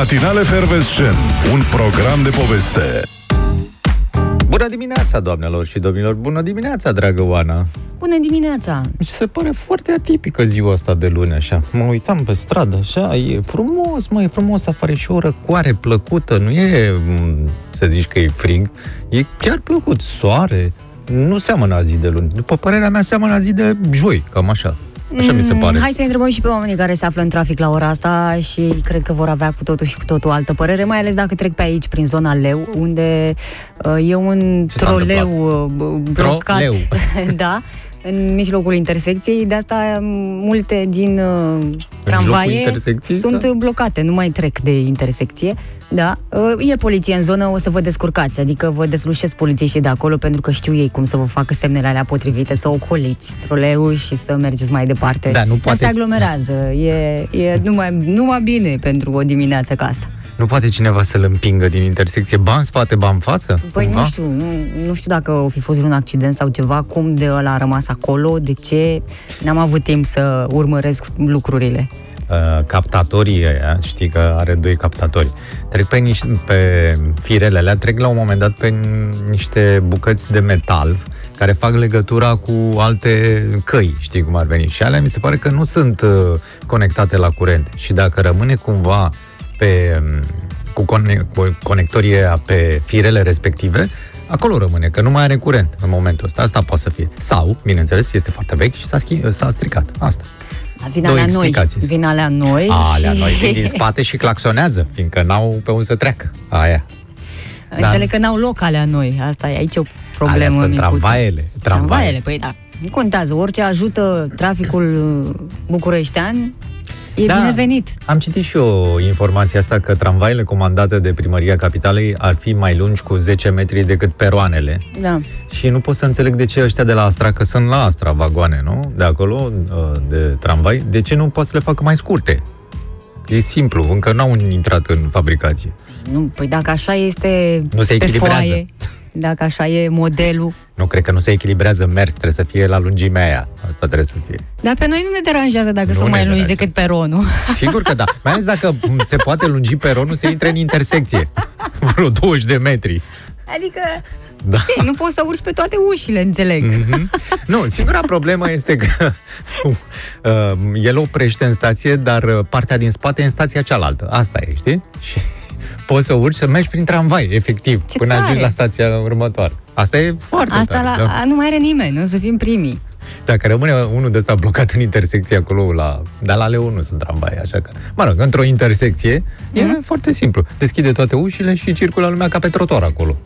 Matinale Fervescen, un program de poveste. Bună dimineața, doamnelor și domnilor! Bună dimineața, dragă Oana! Bună dimineața! Mi se pare foarte atipică ziua asta de luni, așa. Mă uitam pe stradă, așa, e frumos, mă, e frumos afară și o răcoare plăcută, nu e m, să zici că e frig, e chiar plăcut, soare, nu seamănă a zi de luni. După părerea mea, seamănă a zi de joi, cam așa. Așa mi se pare. Mm, Hai să întrebăm și pe oamenii care se află în trafic la ora asta și cred că vor avea cu totul și cu totul altă părere, mai ales dacă trec pe aici, prin zona Leu, unde uh, e un Ce s-a troleu uh, blocat. Troleu. da, în mijlocul intersecției, de asta multe din uh, tramvaie intersecției, sunt sau? blocate, nu mai trec de intersecție. Da, uh, e poliție în zonă, o să vă descurcați, adică vă deslușesc polițiștii de acolo pentru că știu ei cum să vă facă semnele alea potrivite, să ocoliți troleul și să mergeți mai departe. Da, nu Dar poate- se aglomerează, e, e numai, numai bine pentru o dimineață ca asta. Nu poate cineva să-l împingă din intersecție, ba în spate, ba în față? Păi Cumva? nu știu, nu, nu știu dacă o fi fost un accident sau ceva, cum de ăla a rămas acolo, de ce, n-am avut timp să urmăresc lucrurile. uh, captatorii ăia, știi că are doi captatori, trec pe, niște, pe firele alea, trec la un moment dat pe niște bucăți de metal care fac legătura cu alte căi, știi cum ar veni. Și alea mi se pare că nu sunt uh, conectate la curent. Și dacă rămâne cumva pe, um, cu, cone- cu conectorii ăia pe firele respective, acolo rămâne, că nu mai are curent în momentul ăsta. Asta poate să fie. Sau, bineînțeles, este foarte vechi și s-a, schi- s-a stricat. Asta. Vin Două alea noi, explicații. vin alea noi Alea și... noi vin din spate și claxonează, fiindcă n-au pe unde să treacă. Aia. Înțeleg că n-au loc alea noi, asta e aici o problemă Alea sunt micuță. tramvaiele. Tramvaiele, păi da. Nu contează, orice ajută traficul uh, bucureștean e Da. binevenit. Am citit și eu informația asta că tramvaile comandate de Primăria Capitalei ar fi mai lungi cu 10 metri decât peroanele. Da. Și nu pot să înțeleg de ce ăștia de la Astra, că sunt la Astra vagoane, nu? De acolo, uh, de tramvai, de ce nu pot să le facă mai scurte? E simplu, încă n-au intrat în fabricație. Nu, păi dacă așa este Nu se pe echilibrează. foaie, dacă așa e modelul, Nu cred că nu se echilibrează mers, trebuie să fie la lungimea aia. Asta trebuie să fie. dar pe noi nu ne deranjează dacă Nu sunt ne mai lungi deranjează. decât peronul. Sigur că da. Mai ales dacă se poate lungi peronul, se intre în intersecție. Vreo 20 de metri. Adică, Da. ei, nu poți să urci pe toate ușile, înțeleg. Mhm. Nu, singura problemă este că uh, el oprește în stație, dar uh, partea din spate e în stația cealaltă. Asta e, știi? Și poți să urci, să mergi prin tramvai, efectiv, Ce până tare! ajungi la stația următoare. Asta e foarte Asta tare. la, da. a, nu mai are nimeni, nu o să fim primii. Dacă rămâne unul de ăsta blocat în intersecție acolo, la, dar la Leu nu sunt tramvai, așa că... Mă rog, într-o intersecție e Mhm. foarte simplu. Deschide toate ușile și circulă lumea ca pe trotuar acolo.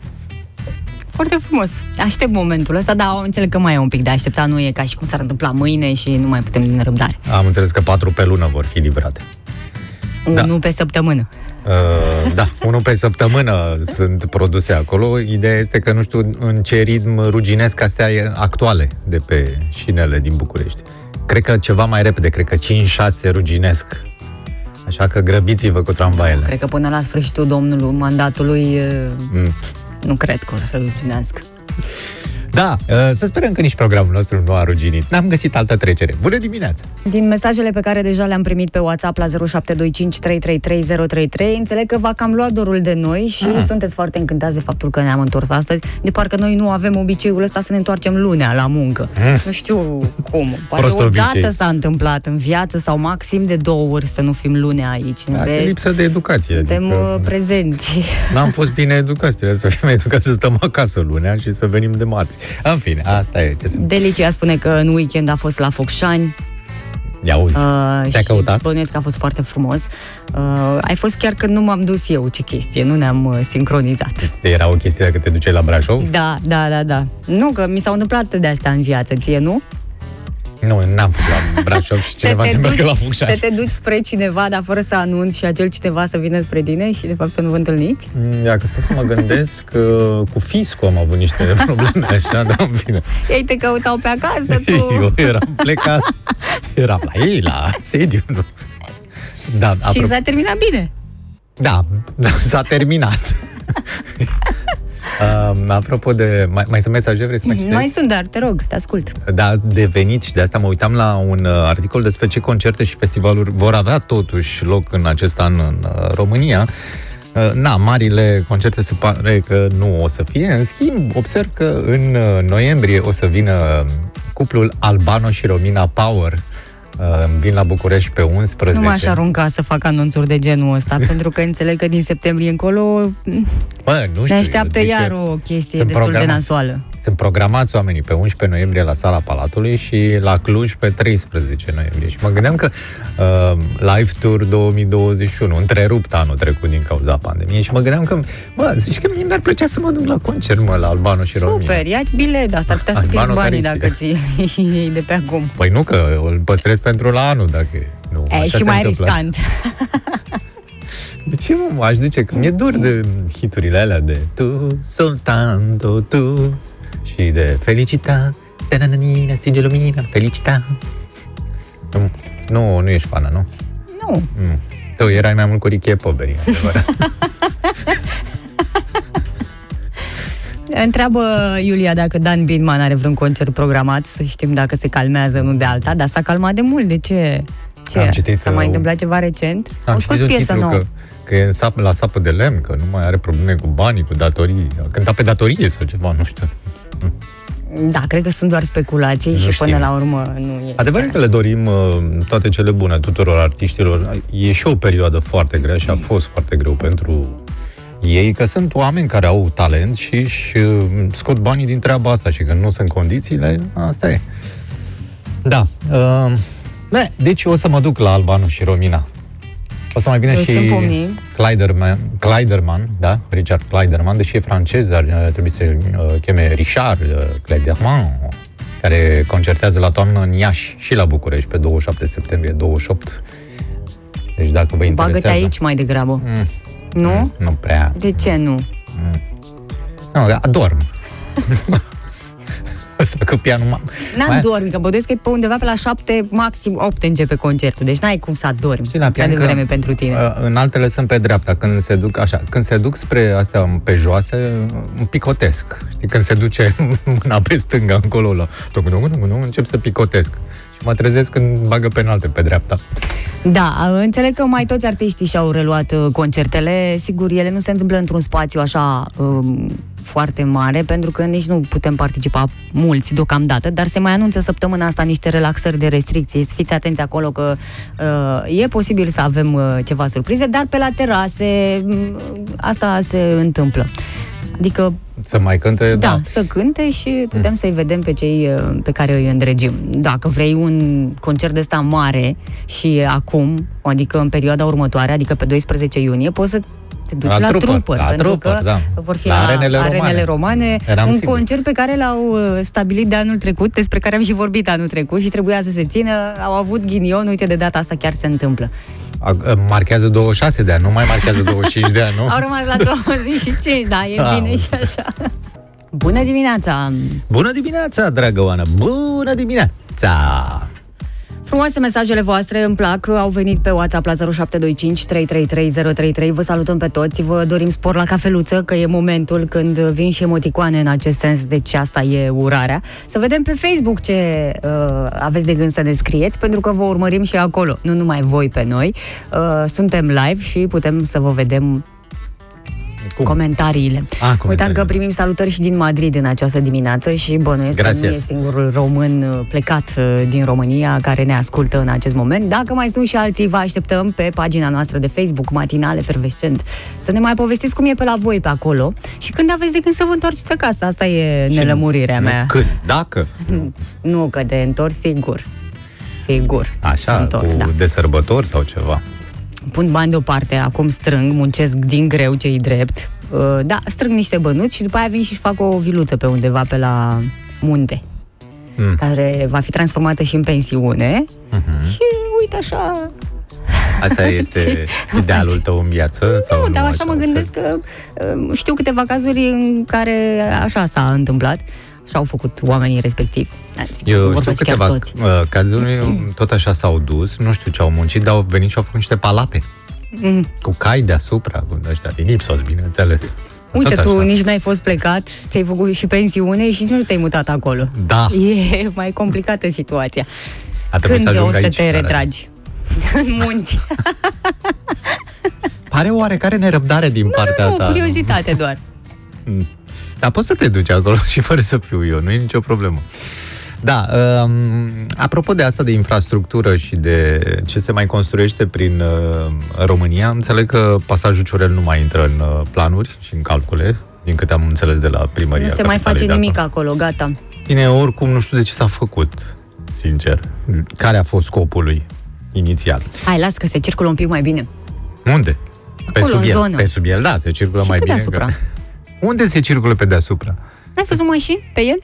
Foarte frumos. Aștept momentul ăsta, dar înțeleg că mai e un pic de așteptat, nu e ca și cum s-ar întâmpla mâine și nu mai putem din răbdare. Am înțeles că patru pe lună vor fi livrate. Da. Unul pe săptămână. Uh, da, unul pe săptămână sunt produse acolo. Ideea este că nu știu în ce ritm ruginesc astea actuale de pe șinele din București. Cred că ceva mai repede, cred că 5-6 ruginesc. Așa că grăbiți-vă cu tramvaiele. Cred că până la sfârșitul domnului mandatului e, Mm. nu cred că o să se ruginească. Da, uh, să sperăm că nici programul nostru nu a ruginit. N-am găsit altă trecere. Bună dimineața! Din mesajele pe care deja le-am primit pe WhatsApp la 0725 333 înțeleg că v-a cam luat dorul de noi și Ah. sunteți foarte încântați de faptul că ne-am întors astăzi, de parcă noi nu avem obiceiul ăsta să ne întoarcem lunea la muncă. Nu știu cum. Poate Prost o obicei. dată s-a întâmplat în viață sau maxim de două ori să nu fim lunea aici. În Asta e rest, lipsă de educație. suntem adică, uh, prezenți. N-am fost bine educați, trebuie să fim educați să stăm acasă lunea și să venim de marți. În fine, asta e ce se Delicia spune că în weekend a fost la Focșani, Ia uzi. Uh, Te-a și căutat? bănuiesc că a fost foarte frumos. Uh, ai fost chiar când nu m-am dus eu, ce chestie, nu ne-am uh, sincronizat. Era o chestie dacă te duceai la Brașov? Da, da, da, da. Nu, că mi s-au întâmplat de astea în viață, ție, nu? Nu, n-am fost la Brașov și cineva să meargă la Fucșani. să te duci spre cineva, dar fără să anunți și acel cineva să vină spre tine și de fapt să nu vă întâlniți? Mm, Ia că stau să mă gândesc că cu fiscul am avut niște probleme așa, dar în fine. Ei te căutau pe acasă, tu... Eu eram plecat, eram la ei, la sediu. Nu? Da, Și apropo, s-a terminat bine. da, da, s-a terminat. Uh, apropo de... Mai, mai sunt mesaje? Vrei să mai citești? Mai sunt, dar te rog, te ascult. Da, de venit și de asta mă uitam la un uh, articol despre ce concerte și festivaluri vor avea totuși loc în acest an în uh, România. Uh, Na, marile concerte se pare că nu o să fie. În schimb, observ că în uh, noiembrie o să vină cuplul Albano și Romina Power. Uh, Vin la București pe 11. Nu m-aș arunca să fac anunțuri de genul ăsta, pentru că înțeleg că din septembrie încolo Bă, nu știu, ne așteaptă eu zic iar că o chestie sunt destul de programa- nasoală. Sunt programați oamenii pe 11 noiembrie la Sala Palatului și la Cluj pe 13 noiembrie. Și mă gândeam că uh, Live Tour 2021, întrerupt anul trecut din cauza pandemiei și mă gândeam că, bă, zici că mie mi-ar plăcea să mă duc la concert, mă, la Albano și Romina. Super, ia-ți bilet, dar s-ar putea să pierzi Albano banii care dacă ți iei de pe acum. Păi nu, că îl păstrez pentru la anul, dacă nu. E, așa și se mai întâmplă. riscant. De ce mă aș zice? Că mi-e dor de hiturile alea de Tu, soltanto tu și de Felicita, tananina, stinge lumina, Felicita. Nu, nu, nu ești fană, nu? Nu. Mm. Tu erai mai mult cu Richie Poveri, adevărat. Întreabă Iulia dacă Dan Binman are vreun concert programat, să știm dacă se calmează, nu de alta, dar s-a calmat de mult, de ce? Ce? Am citit S-a că- mai întâmplat ceva recent? Au scos citit un piesă titlu nouă. Că, că e în sap, la sapă de lemn, că nu mai are probleme cu banii, cu datorii. A cântat pe datorie sau ceva, nu știu. Da, cred că sunt doar speculații Nu și știm. până la urmă nu e. Adevărul că le dorim uh, toate cele bune tuturor artiștilor. E și o perioadă foarte grea și a fost foarte greu pentru ei, că sunt oameni care au talent și își uh, scot banii din treaba asta și când nu sunt condițiile, asta e. Da. Uh, ne, deci o să mă duc la Albanu și Romina. O să mai bine Eu și sunt pumnii. Kleiderman, Kleiderman, da? Richard Kleiderman, deși e francez, ar uh, trebui să uh, cheme Richard uh, Kleiderman, care concertează la toamnă în Iași și la București pe 27 septembrie 28. Deci dacă vă Bagă-te interesează... aici mai degrabă. Mm, Nu? nu prea. De ce nu? Nu, da, adorm. Asta cu pianul... ma- N-am mai- dormi, că băduiesc că e pe undeva pe la 7, maxim 8 începe concertul, deci n-ai cum să adormi. Și la Prea pian că, devreme pentru tine. uh, În altele sunt pe dreapta, când se duc așa, când se duc spre astea pe joase, îmi picotesc. Știi, când se duce mâna pe stânga încolo la nu, încep să picotesc. Și mă trezesc când bagă pe înalte pe dreapta. Da, înțeleg că mai toți artiștii și-au reluat uh, concertele. Sigur, ele nu se întâmplă într-un spațiu așa um, foarte mare, pentru că nici nu putem participa mulți deocamdată, dar se mai anunță săptămâna asta niște relaxări de restricții. Să fiți atenți acolo că uh, e posibil să avem uh, ceva surprize, dar pe la terase um, asta se întâmplă. Adică Să mai cânte, da, da. da, să cânte și putem să-i vedem pe cei uh, pe care îi îndregim. Dacă vrei un concert de ăsta mare și acum, adică în perioada următoare, adică pe 12 iunie, poți să te duci La la, trupă, trupări, la pentru trupări, că da. vor fi La la, arenele arenele romane. romane, Eram un sigur. concert pe care l-au uh, stabilit de anul trecut, despre care am și vorbit anul trecut și trebuia să se țină, au avut ghinion, uite de data asta chiar se întâmplă. A- a- Marchează 26 de ani, nu mai marchează 25 de ani, nu? Au rămas la 25, da, e Ah, bine și așa. Bună dimineața! Bună dimineața, dragă Oana! Bună dimineața! Frumoase mesajele voastre, îmi plac, au venit pe WhatsApp la 0725 333033. Vă salutăm pe toți, vă dorim spor la cafeluță, că e momentul când vin și emoticoane în acest sens, deci asta e urarea. Să vedem pe Facebook ce uh, aveți de gând să ne scrieți, pentru că vă urmărim și acolo, nu numai voi pe noi. Uh, suntem live și putem să vă vedem Cum? comentariile. Ah, Uitam comentariile. că primim salutări și din Madrid în această dimineață și bănuiesc că nu Gracias. e singurul român uh, plecat uh, din România care ne ascultă în acest moment. Dacă mai sunt și alții, vă așteptăm pe pagina noastră de Facebook, Matinal Efervescent, să ne mai povestiți cum e pe la voi pe acolo și când aveți de gând să vă întoarceți acasă. Asta e nelămurirea Nu mea. Când? Dacă? Nu că de întors, sigur. Sigur. Așa, Să întorc, cu da. de sărbători sau ceva. Pun bani deoparte, acum strâng, muncesc din greu ce-i drept. Uh, Da, strâng niște bănuți și după aia vin și fac o viluță pe undeva pe la munte, Mm. care va fi transformată și în pensiune. Mhm. Și uite așa... Asta este idealul tău în viață? sau Nu, dar așa mă observi? gândesc că uh, știu câteva cazuri în care așa s-a întâmplat și au făcut oamenii respectivi. Da, sigur, Eu știu vorbesc chiar câteva toți. uh, cazuri, tot așa s-au dus, nu știu ce au muncit, dar au venit și au făcut niște palate Mm. cu cai deasupra, cu ăștia din Ipsos, bineînțeles. Uite, tot tu așa. nici n-ai fost plecat, ți-ai făcut și pensiune și nici nu te-ai mutat acolo. Da. E mai complicată situația. A trebuit Când să o ajung să aici, te care- retragi? În munți. Pare oarecare nerăbdare din partea nu, ta. curiozitate doar. Mm. Dar poți să te duci acolo și fără să fiu eu, nu e nicio problemă. Da, um, apropo de asta de infrastructură și de ce se mai construiește prin uh, România, înțeleg că pasajul Ciorel nu mai intră în uh, planuri și în calcule, din câte am înțeles de la primăria Nu se mai capitalei face de nimic acolo. acolo, gata. Bine, oricum nu știu de ce s-a făcut, sincer. Care a fost scopul lui inițial? Hai, las că se circulă un pic mai bine. Unde? Pe Acolo, sub în el. zonă. Pe sub el, da, se circulă Și mai pe bine. deasupra. Că... Unde se circulă pe deasupra? N-ai văzut mașini pe el?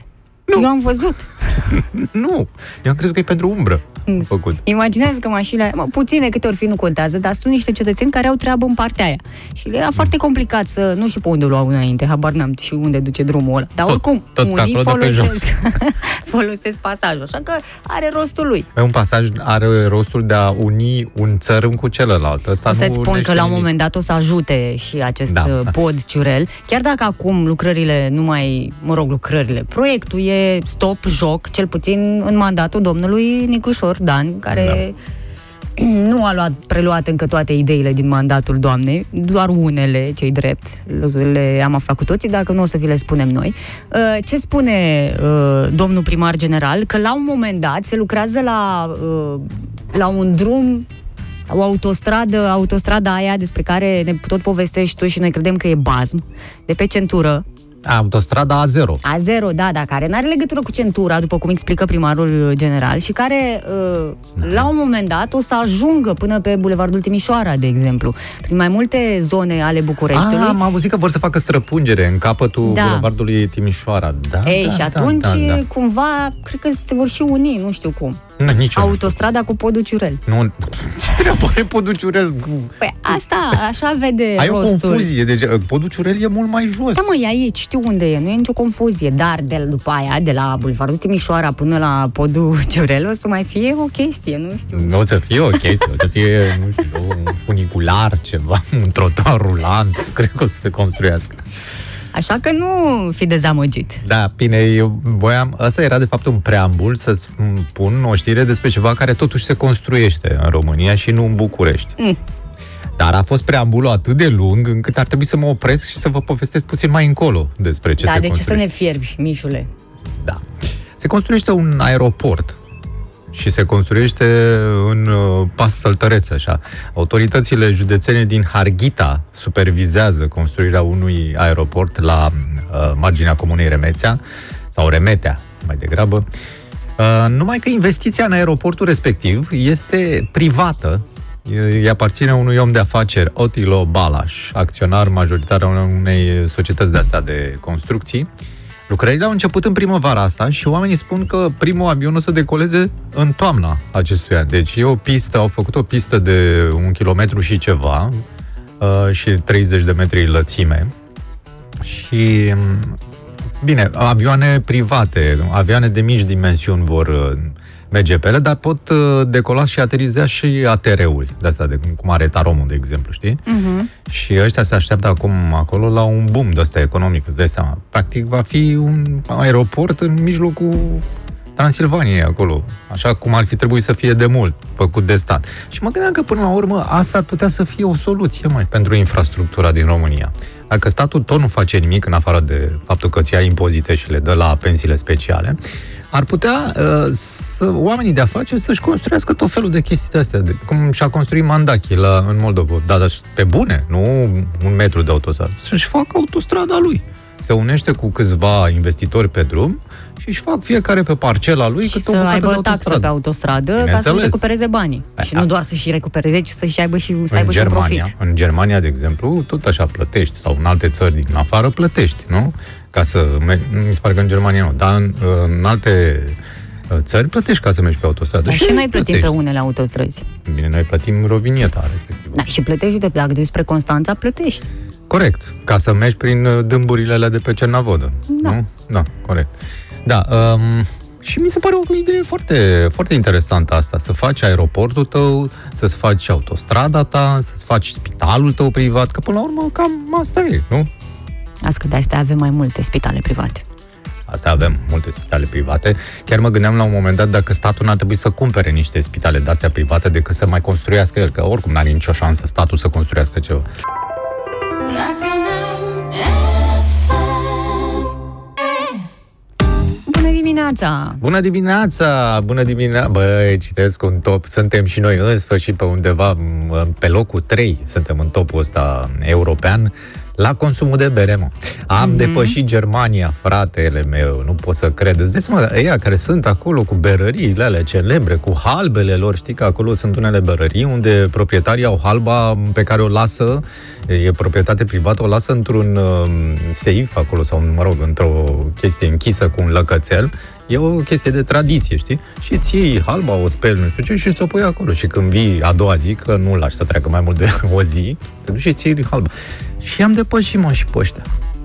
Nu. Eu am văzut. Nu, eu am crezut că e pentru umbră făcut. Imaginează că mașinile, mă, puține câte ori fi nu contează, dar sunt niște cetățeni care au treabă în partea aia. Și le era Mm. foarte complicat să, nu știu pe unde o luau înainte, habar n-am și unde duce drumul ăla. Dar Tot- oricum, tot pe unii acolo, de pe folosesc, folosesc pasajul, așa că are rostul lui. Păi Un pasaj are rostul de a uni un țărm cu celălalt. Asta O nu să-ți spun unește că la un nimic. moment dat o să ajute și acest Da, da, da. pod Ciurel, chiar dacă acum lucrările nu mai, mă rog, lucrările, proiectul e stop, joc, cel puțin în mandatul domnului Nicușor Dan, care Da. nu a luat, preluat încă toate ideile din mandatul doamnei, doar unele, cei drept, le am aflat cu toții, dacă nu o să vi le spunem noi. Uh, Ce spune uh, domnul primar general? Că la un moment dat se lucrează la, uh, la un drum o autostradă, autostrada aia despre care ne tot povestești tu și noi credem că e bazm, de pe centură, Autostrada A0. A0, da, da, care nu are legătură cu centura, după cum explică primarul general, și care, uh, la un moment dat, o să ajungă până pe Bulevardul Timișoara, de exemplu, prin mai multe zone ale Bucureștiului. Ah, am auzit că vor să facă străpungere în capătul Da. Bulevardului Timișoara. Da, Ei, da, și da, atunci, da, da. cumva, cred că se vor și uni, nu știu cum. Nu, nici eu nu știu. Autostrada cu podul Ciurel. Nu, ce treabă are podul Ciurel? Păi asta, așa vede Ai o rostul. confuzie, deci uh, podul Ciurel e mult mai jos. Da, mă, e aici, știu unde e, nu e nicio confuzie, dar de, după aia, de la Bulevardul Timișoara până la podul Ciurel, o să mai fie o chestie, nu știu. Nu o să fie o chestie, o să fie, nu știu, un funicular, ceva, un trotuar rulant, cred că o să se construiască. Așa că nu fi dezamăgit. Da, bine, eu voiam, asta era de fapt un preambul să spun o știre despre ceva care totuși se construiește în România și nu în București. Mm. Dar a fost preambulul atât de lung încât ar trebui să mă opresc și să vă povestesc puțin mai încolo despre ce da, se de ce să construiește. ne fierbi, Mișule? Da. Se construiește un aeroport și se construiește în uh, pas săltăreț, așa. Autoritățile județene din Harghita supervizează construirea unui aeroport la uh, marginea comunei Remețea, sau Remetea, mai degrabă. Uh, numai că investiția în aeroportul respectiv este privată, îi aparține unui om de afaceri, Otilo Balaș, acționar majoritar al unei societăți de astea de construcții. Lucrările au început în primăvara asta și oamenii spun că primul avion o să decoleze în toamna acestui an. Deci e o pistă, au făcut o pistă de un kilometru și ceva uh, și 30 de metri lățime. Și, m, bine, avioane private, avioane de mici dimensiuni vor uh, merge pe ele, dar pot uh, decola și ateriza și ATR-uri, de asta, de, cum are Taromul, de exemplu, știi? Uh-huh. Și ăștia se așteaptă acum acolo la un boom de ăsta economic, îți dai seama. Practic va fi un aeroport în mijlocul Transilvaniei acolo, așa cum ar fi trebuit să fie de mult, făcut de stat. Și mă gândeam că până la urmă asta ar putea să fie o soluție mai pentru infrastructura din România. Dacă statul tot nu face nimic în afară de faptul că ți ia impozite și le dă la pensiile speciale, ar putea uh, să oamenii de afaceri să-și construiască tot felul de chestii de astea, de, cum și-a construit Mandachi la, în Moldova. Da, dar pe bune, nu un metru de autostradă. Să-și facă autostrada lui. Se unește cu câțiva investitori pe drum și își fac fiecare pe parcela lui Și câte o să bucată de aibă taxă autostradă. pe autostradă ca Bineînțeles. să-și recupereze banii. Păi, și a- nu doar să-și recupereze, ci să-și aibă și, să aibă în și un Germania, profit. în Germania, de exemplu, tot așa plătești, sau în alte țări din afară plătești, nu? Ca să mergi, mi se pare că în Germania nu, dar în, în alte uh, țări plătești ca să mergi pe autostradă. Dar și noi plătim pe plătești. unele autostrăzi. Bine, noi plătim rovinieta respectivă. Da, și plătești, uite, dacă duci spre Constanța, plătești. Corect, ca să mergi prin uh, dâmburile alea de pe Cernavodă. Da. Nu? Da, corect. Da, um, și mi se pare o idee foarte, foarte interesantă asta, să faci aeroportul tău, să-ți faci autostrada ta, să-ți faci spitalul tău privat, că până la urmă cam asta e, nu? Asta că de astea avem mai multe spitale private. Asta avem multe spitale private. Chiar mă gândeam la un moment dat dacă statul n-ar trebui să cumpere niște spitale de-astea private decât să mai construiască el, că oricum n-are nicio șansă statul să construiască ceva. Bună dimineața! Bună dimineața! Bună dimineața! Băi, citesc un top. Suntem și noi în sfârșit pe undeva pe locul 3. Suntem în topul ăsta european la consumul de bere, mă. Am mm-hmm. depășit Germania, fratele meu, nu pot să cred. Îți dai seama, ăia care sunt acolo cu berăriile alea celebre, cu halbele lor, știi că acolo sunt unele berării unde proprietarii au halba pe care o lasă, e proprietate privată, o lasă într-un uh, seif acolo sau, mă rog, într-o chestie închisă cu un lăcățel E o chestie de tradiție, știi? Și ții halba, o speli, nu știu ce, și ți-o pui acolo. Și când vii a doua zi, că nu lași să treacă mai mult de o zi, te duci și ții halba. Și am depășit, mă, și pe ăștia.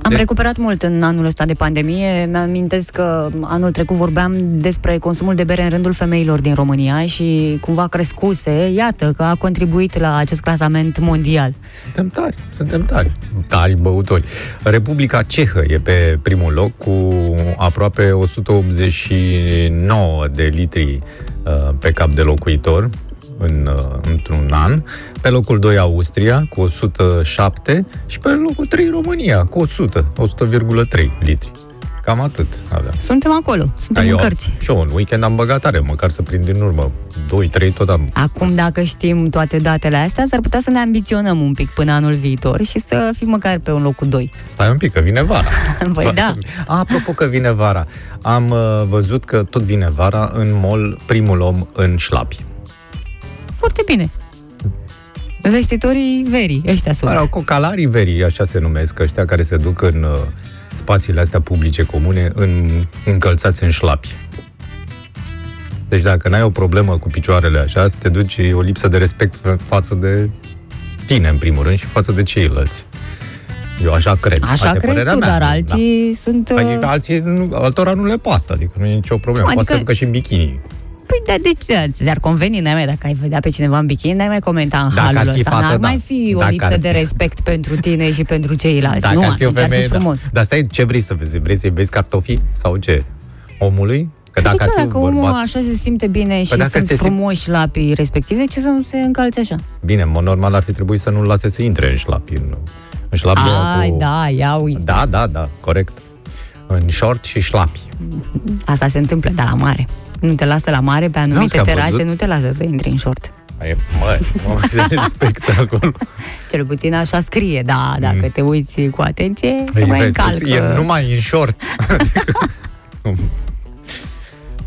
Am de... recuperat mult în anul ăsta de pandemie. Mi-amintesc că anul trecut vorbeam despre consumul de bere în rândul femeilor din România și cumva crescuse. Iată că a contribuit la acest clasament mondial. Suntem tari, suntem tari. Tari băutori. Republica Cehă e pe primul loc cu aproape 189 de litri uh, pe cap de locuitor în, uh, într-un an. Pe locul 2 Austria cu 107 și pe locul 3 România cu 100, 100,3 litri. Cam atât aveam. Suntem acolo, suntem da, în cărți. Și un weekend am băgat tare, măcar să prind din urmă 2-3 tot am. Acum, dacă știm toate datele astea, s-ar putea să ne ambiționăm un pic până anul viitor și să fim măcar pe un locul 2. Stai un pic, că vine vara. păi da. A, apropo că vine vara, am uh, văzut că tot vine vara în mall primul om în șlapi. Foarte bine. Vestitorii verii, ăștia sunt. Mă cocalarii verii, așa se numesc, ăștia care se duc în uh, spațiile astea publice comune, în, încălțați în șlapi. Deci dacă n-ai o problemă cu picioarele așa, să te duci, e o lipsă de respect față de tine, în primul rând, și față de ceilalți. Eu așa cred. Așa Asta crezi tu, mea, dar alții da. sunt... Adică uh, alții, nu, altora nu le pasă, adică nu e nicio problemă. Adică... Poate să și în bikini. Păi da, de ce? Ți-ar conveni, n-ai mai, dacă ai vedea pe cineva în bikini, n-ai mai comenta în dacă halul ăsta. N-ar da. mai fi o dacă lipsă ar... de respect pentru tine și pentru ceilalți. Dacă nu, ar fi o femeie, ar fi frumos. Da. Dar stai, ce vrei să vezi? Vrei să-i vezi cartofii sau ce? Omului? Că dacă, ce, dacă omul așa se simte bine păi și sunt frumoși simt... șlapii respective, ce să nu se încalțe așa? Bine, în mod normal ar fi trebuit să nu-l lase să intre în șlapi. În, în șlapi Ai, cu... da, ia uite. Da, da, da, corect. În short și șlapi. Asta se întâmplă, dar la mare. Nu te lasă la mare, pe anumite terase nu te lasă să intri în short. E, mă, mă, se spectacol. Cel puțin așa scrie, da, dacă mm. te uiți cu atenție, se mai încalcă. E numai în short.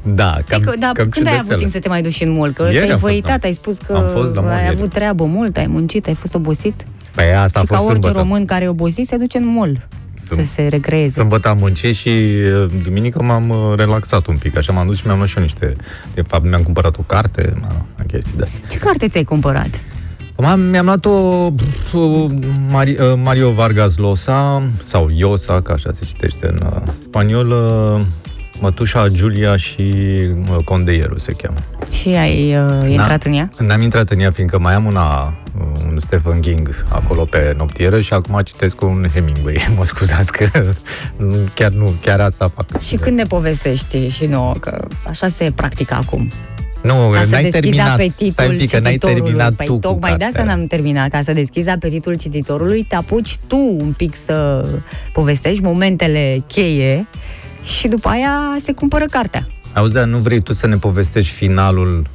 Da, cam, că, da, cam când ai avut timp să te mai duci în mall? Că te-ai văitat, ai spus că am fost la ai ieri. avut treabă mult, ai muncit, ai fost obosit. Păi asta și a fost ca orice sâmbătă. român care e obosit, se duce în mall să se recreeze. Sâmbătă am muncit și uh, duminică m-am uh, relaxat un pic, așa m-am dus și mi-am luat și eu niște... De fapt, mi-am cumpărat o carte, mă, chestii de astea. Ce carte ți-ai cumpărat? M-am, mi-am luat o, o Mario Vargas Llosa, sau Llosa, ca așa se citește în uh, spaniolă, Mătușa Giulia și Condeieru se cheamă. Și ai uh, intrat în ea? N-am intrat în ea, fiindcă mai am una, un Stephen King acolo pe noptieră și acum citesc un Hemingway. Mă scuzați că chiar nu, chiar asta fac. Și când ne povestești și nouă, că așa se practică acum? Nu, ca n-ai terminat. apetitul Stai pic, n-ai terminat păi tu tocmai de asta n-am terminat. Ca să deschizi apetitul cititorului, te apuci tu un pic să povestești momentele cheie și după aia se cumpără cartea. Auzi, dar nu vrei tu să ne povestești finalul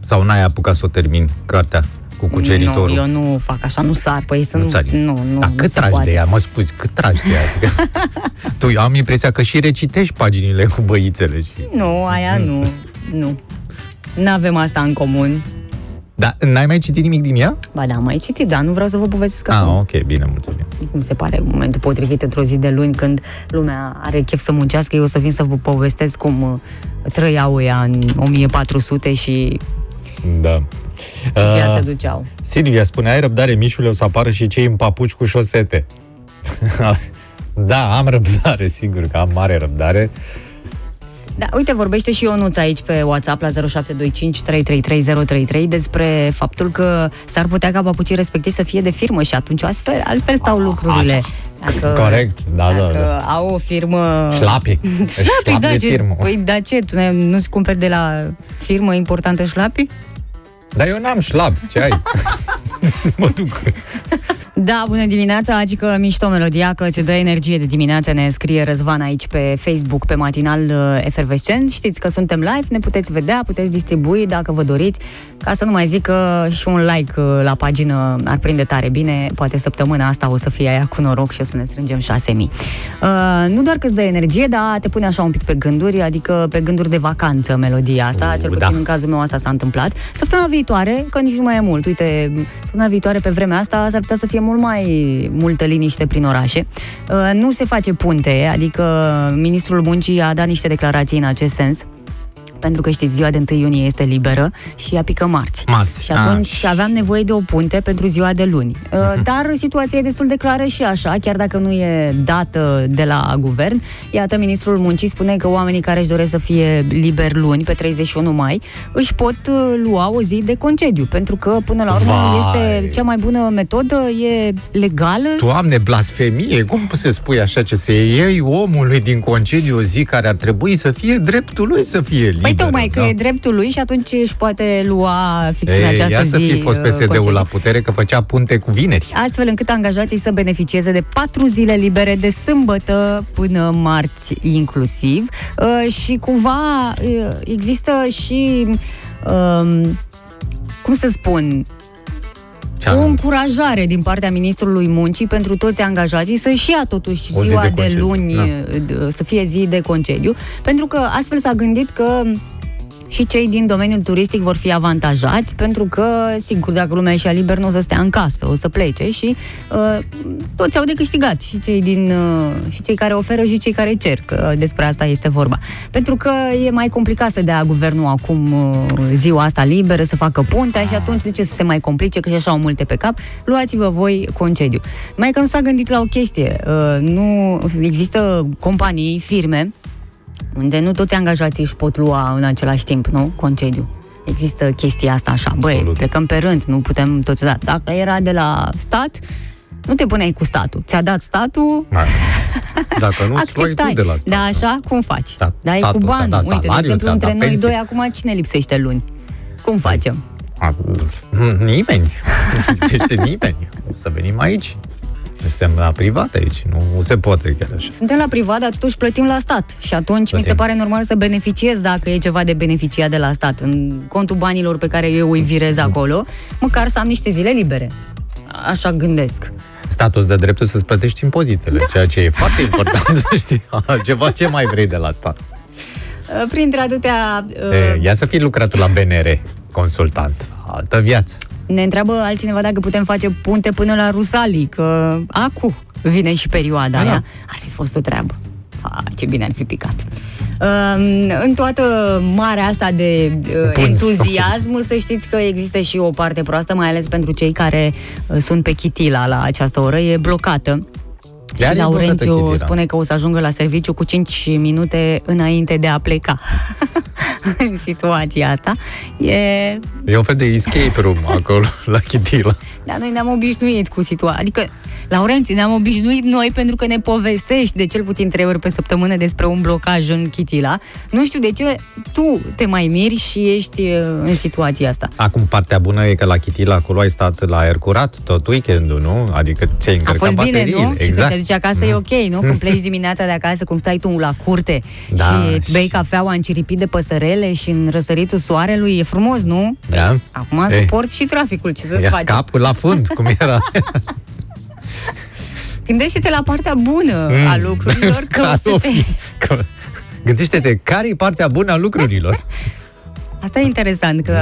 sau n-ai apucat să o termin, cartea? Cu cuceritorul. Nu, eu nu fac așa, nu sar. Păi să nu, nu, nu, Dar nu cât tragi poate. de ea? Mă scuzi, cât tragi de ea? tu, eu am impresia că și recitești paginile cu băițele. Și... Nu, aia nu, nu. Nu avem asta în comun. Da, n-ai mai citit nimic din ea? Ba da, am mai citit, dar nu vreau să vă povestesc ah, acum. ok, bine, mulțumim. Mi se pare momentul potrivit într-o zi de luni când lumea are chef să muncească, eu o să vin să vă povestesc cum uh, trăiau ea în 1400 și da. Ce viață uh, duceau. Silvia spune, ai răbdare, Mișule, o să apară și cei în papuci cu șosete. da, am răbdare, sigur că am mare răbdare. Da, uite, vorbește și Ionuț aici pe WhatsApp la 0725 333033 despre faptul că s-ar putea ca papucii respectiv să fie de firmă și atunci astfel, altfel stau lucrurile. Dacă, Corect, da, da, dacă da. au o firmă... Șlapi. Șlapi, da, de ce, firmă. păi, da, ce, tu ne- nu-ți cumperi de la firmă importantă șlapi? Dar eu n-am șlap, ce ai? mă duc. Da, bună dimineața, adică mișto melodia, că ți dă energie de dimineață, ne scrie Răzvan aici pe Facebook, pe matinal uh, efervescent. Știți că suntem live, ne puteți vedea, puteți distribui dacă vă doriți, ca să nu mai zic că și un like uh, la pagină ar prinde tare bine, poate săptămâna asta o să fie aia cu noroc și o să ne strângem 6000. Uh, nu doar că îți dă energie, dar te pune așa un pic pe gânduri, adică pe gânduri de vacanță melodia asta, Uh, cel da. puțin în cazul meu asta s-a întâmplat. Săptămâna viitoare, că nici nu mai e mult, uite, săptămâna viitoare pe vremea asta s-ar putea să fie mult mai multă liniște prin orașe. Uh, Nu se face punte, adică ministrul muncii a dat niște declarații în acest sens pentru că știți, ziua de 1 iunie este liberă și ea pică marți. Marți. Și atunci Ah. aveam nevoie de o punte pentru ziua de luni. Uh, Dar situația e destul de clară și așa, chiar dacă nu e dată de la guvern. Iată, ministrul muncii spune că oamenii care își doresc să fie liberi luni, pe 31 mai, își pot uh, lua o zi de concediu, pentru că, până la urmă, Vai. este cea mai bună metodă, e legală. Doamne, blasfemie! Cum poți să spui așa ce să iei omului din concediu o zi care ar trebui să fie dreptul lui să fie liberă? Păi tocmai că da? e dreptul lui și atunci își poate lua fix în Ei, această ia zi să fi fost uh, PSD-ul concediu. la putere că făcea punte cu vineri. astfel încât angajații să beneficieze de patru zile libere de sâmbătă până marți inclusiv uh, și cumva uh, există și um, cum să spun, Ce o anume? încurajare din partea Ministrului Muncii pentru toți angajații să-și ia totuși O zi ziua de de, concediu, luni, da. d- să fie zi de concediu, pentru că astfel s-a gândit că și cei din domeniul turistic vor fi avantajați, pentru că, sigur, dacă lumea ieșea liber, nu o să stea în casă, o să plece și uh, toți au de câștigat, și cei, din, uh, și cei care oferă și cei care cer, că despre asta este vorba. Pentru că e mai complicat să dea guvernul acum uh, ziua asta liberă, să facă puntea și atunci de ce să se mai complice, că și așa au multe pe cap, luați-vă voi concediu. Mai că nu s-a gândit la o chestie, uh, nu există companii, firme, unde nu toți angajații își pot lua în același timp, nu? Concediu. Există chestia asta așa, băi, Absolut. plecăm pe rând, nu putem toți da. Dacă era de la stat, nu te puneai cu statul. Ți-a dat statul, Da. Dacă nu, îți luai acceptai. tu de la stat. Da, așa, cum faci? Da, da, e cu statul ți-a bani. dat Uite, de salariu, exemplu, ți-a între dat noi pensie. doi, acum cine lipsește luni? Cum facem? A, Nimeni. Este nimeni. Să venim aici. Noi Suntem la privat aici, nu se poate chiar așa. Suntem la privat, dar totuși plătim la stat. Și atunci mi se Plătim. pare normal să beneficiez dacă e ceva de beneficiat de la stat. În contul banilor pe care eu îi virez acolo, măcar să am niște zile libere. Așa gândesc. Statul îți dă dreptul să-ți plătești impozitele, da. ceea ce e foarte important să știi. Ceva ce mai vrei de la stat. Uh, Printre atâtea... uh, E, ia să fii lucratul la BNR, consultant. Altă viață. Ne întreabă altcineva dacă putem face punte până la Rusalii, că acu vine și perioada Da, aia. da. Ar fi fost o treabă. A, ce bine ar fi picat. Um, în toată marea asta de uh, Punți. entuziasm, să știți că există și o parte proastă, mai ales pentru cei care uh, sunt pe Chitila la această oră, e blocată. Chiar și e blocată Laurențiu Chitila. spune că o să ajungă la serviciu cu 5 minute înainte de a pleca. în situația asta. E E un fel de escape room acolo, la Chitila. dar noi ne-am obișnuit cu situația. Adică, Laurențiu, ne-am obișnuit noi pentru că ne povestești de cel puțin trei ori pe săptămână despre un blocaj în Chitila. Nu știu de ce tu te mai miri și ești uh, în situația asta. Acum, partea bună e că la Chitila acolo ai stat la aer curat tot weekendul, nu? Adică ți-ai A încărcat fost bine, bateriile. nu? Și când Exact. te duci acasă e ok, nu? Când pleci dimineața de acasă, cum stai tu la curte Da, și îți bei și- cafeaua înciripit de păsărele și în răsăritul soarelui, e frumos, nu? Da. Acum Ei. suport și traficul, ce să-ți Ia faci? capul la fund, cum era. Gândește-te la partea bună Mm. a lucrurilor, că o Ca să o te... fi- că- Gândește-te, care e partea bună a lucrurilor? Asta e interesant, că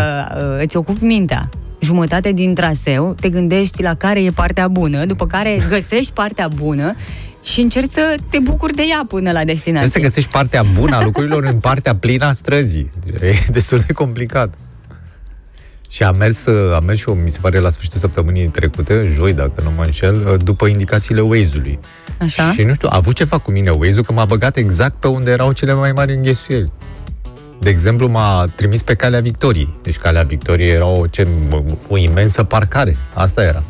uh, îți ocupi mintea. Jumătate din traseu, te gândești la care e partea bună, după care găsești partea bună și încerci să te bucuri de ea până la Trebuie destinație. să găsești partea bună a lucrurilor în partea plină a străzii. E destul de complicat. Și am mers, uh, am mers și eu, mi se pare, la sfârșitul săptămânii trecute, joi, dacă nu mă înșel, uh, după indicațiile Waze-ului. Așa? Și nu știu, a avut ceva cu mine Waze-ul, că m-a băgat exact pe unde erau cele mai mari înghesuieli. De exemplu, m-a trimis pe Calea Victoriei. Deci Calea Victoriei era o, ce, o imensă parcare. Asta era.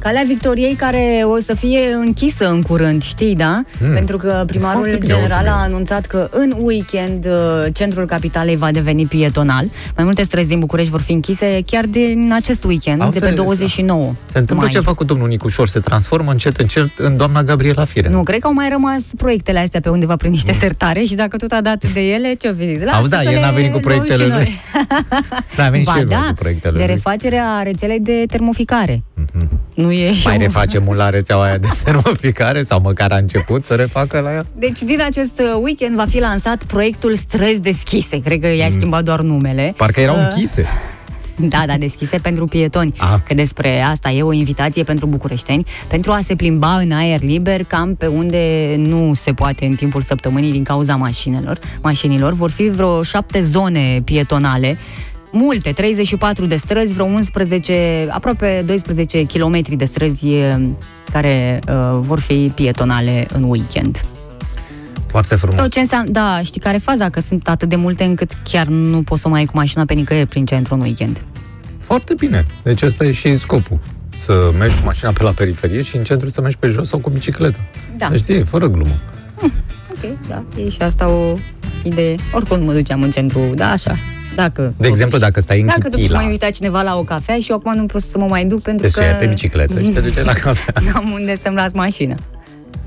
Calea Victoriei care o să fie închisă în curând, știi, da? Hmm. Pentru că primarul Foarte bine, general foarte a bine. anunțat că în weekend uh, centrul capitalei va deveni pietonal. Mai multe străzi din București vor fi închise chiar din acest weekend, Am de pe înțeles, 29 Se întâmplă mai. ceva cu domnul Nicușor, se transformă încet, încet în doamna Gabriela Fire. Nu, cred că au mai rămas proiectele astea pe undeva prin niște sertare și dacă tot a dat de ele, ce-o fi zis? Auzi, da, Lasă să el n-a le venit cu luăm proiectele și lui. noi. Da, a venit și Ba el da, cu proiectele de lui. refacerea rețelei de termoficare. Mhm. Nu e Mai refacem mult la rețeaua aia de termoficare sau măcar a început să refacă la ea? Deci din acest uh, weekend va fi lansat proiectul Străzi Deschise. Cred că i-a schimbat doar numele. Mm. Parcă erau Uh, închise. Da, da, deschise pentru pietoni. Ah. Că despre asta e o invitație pentru bucureșteni, pentru a se plimba în aer liber, cam pe unde nu se poate în timpul săptămânii din cauza mașinilor. mașinilor. Vor fi vreo șapte zone pietonale, multe, 34 de străzi, vreo 11, aproape 12 km de străzi eh, care uh, vor fi pietonale în weekend. Foarte frumos. Tot ce înseamnă, da, știi care e faza? Că sunt atât de multe încât chiar nu poți să mai ai cu mașina pe nicăieri prin centru în weekend. Foarte bine. Deci ăsta e și scopul. Să mergi cu mașina pe la periferie și în centru să mergi pe jos sau cu bicicletă. Da. Deci știi, fără glumă. Ok, da, e și asta o idee. Oricum mă duceam în centru, da, așa. Dacă, De exemplu, dacă stai în Dacă totuși Chitila, mă invita cineva la o cafea și eu acum nu pot să mă mai duc pentru te că suia pe bicicletă și te duce la cafea. n-am unde să-mi las mașina.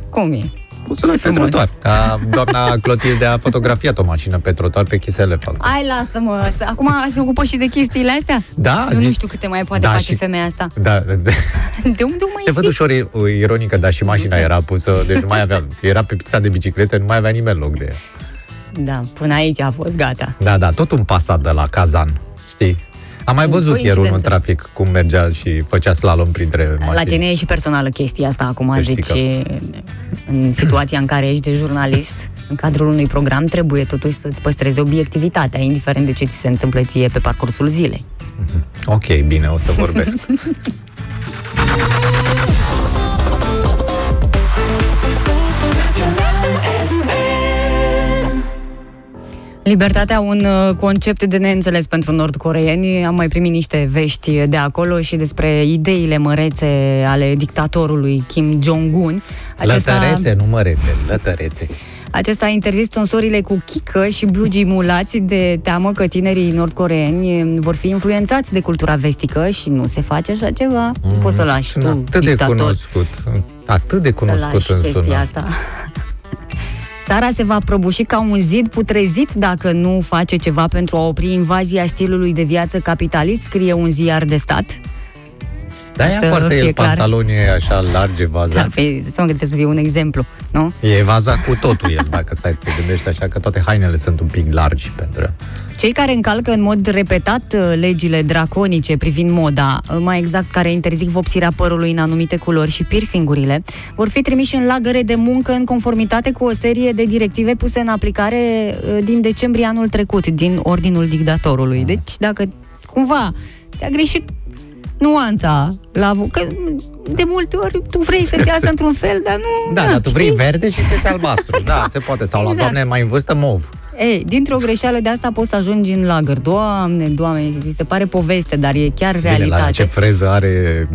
Cum e? Poți să le pe Frumos. trotuar. Ca doamna Clotilde a fotografiat o mașină pe trotuar pe chisele fac. Ai, lasă-mă, să, acum se ocupă și de chestiile astea? Da, Eu nu zis- știu câte mai poate Da, face și- femeia asta. Da, de, De unde mai te văd fi? ușor i- ironică, dar și mașina se- era pusă, deci nu mai avea, era pe pista de biciclete, nu mai avea nimeni loc de ea. Da, până aici a fost gata. Da, da, tot un pasat de la Kazan, știi? Am mai O văzut ieri unul în coincidență. trafic cum mergea și făcea slalom printre mașini. La tine e și personală chestia asta acum, Să știi deci că- în situația în care ești de jurnalist, în cadrul unui program, trebuie totuși să-ți păstrezi obiectivitatea, indiferent de ce ți se întâmplă ție pe parcursul zilei. Ok, bine, o să vorbesc. Libertatea, un uh, concept de neînțeles pentru nordcoreeni. Am mai primit niște vești de acolo și despre ideile mărețe ale dictatorului Kim Jong-un. Lătărețe, nu mărețe, lătărețe. Acesta a interzis sponsorile cu chică și blugii mulați de teamă că tinerii nordcoreeni vor fi influențați de cultura vestică și nu se face așa ceva. Nu poți să lași Sună tu, atât de dictator, cunoscut, atât de să cunoscut lași în chestia sună. asta. Țara se va prăbuși ca un zid putrezit dacă nu face ceva pentru a opri invazia stilului de viață capitalist, scrie un ziar de stat. Da, ea să poartă fie el clar. pantaloni așa largi, Da, evazați. pe, să mă trebuie să fie un exemplu, nu? E evazat cu totul el, dacă stai să te gândești așa, că toate hainele sunt un pic largi pentru el. Cei care încalcă în mod repetat uh, legile draconice privind moda, uh, mai exact care interzic vopsirea părului în anumite culori și piercingurile, vor fi trimiși în lagăre de muncă în conformitate cu o serie de directive puse în aplicare uh, din decembrie anul trecut, din ordinul dictatorului. Deci, dacă cumva ți-a greșit nuanța la vo- că de multe ori tu vrei să-ți iasă într-un fel, dar nu... Da, na, dar tu vrei știi? verde și te albastru. Da, se poate. Sau la Exact. doamne mai în vârstă mov. Ei, dintr-o greșeală de asta poți să ajungi în lagăr. Doamne, doamne, mi se pare poveste, dar e chiar Bine, la realitate. ce freză are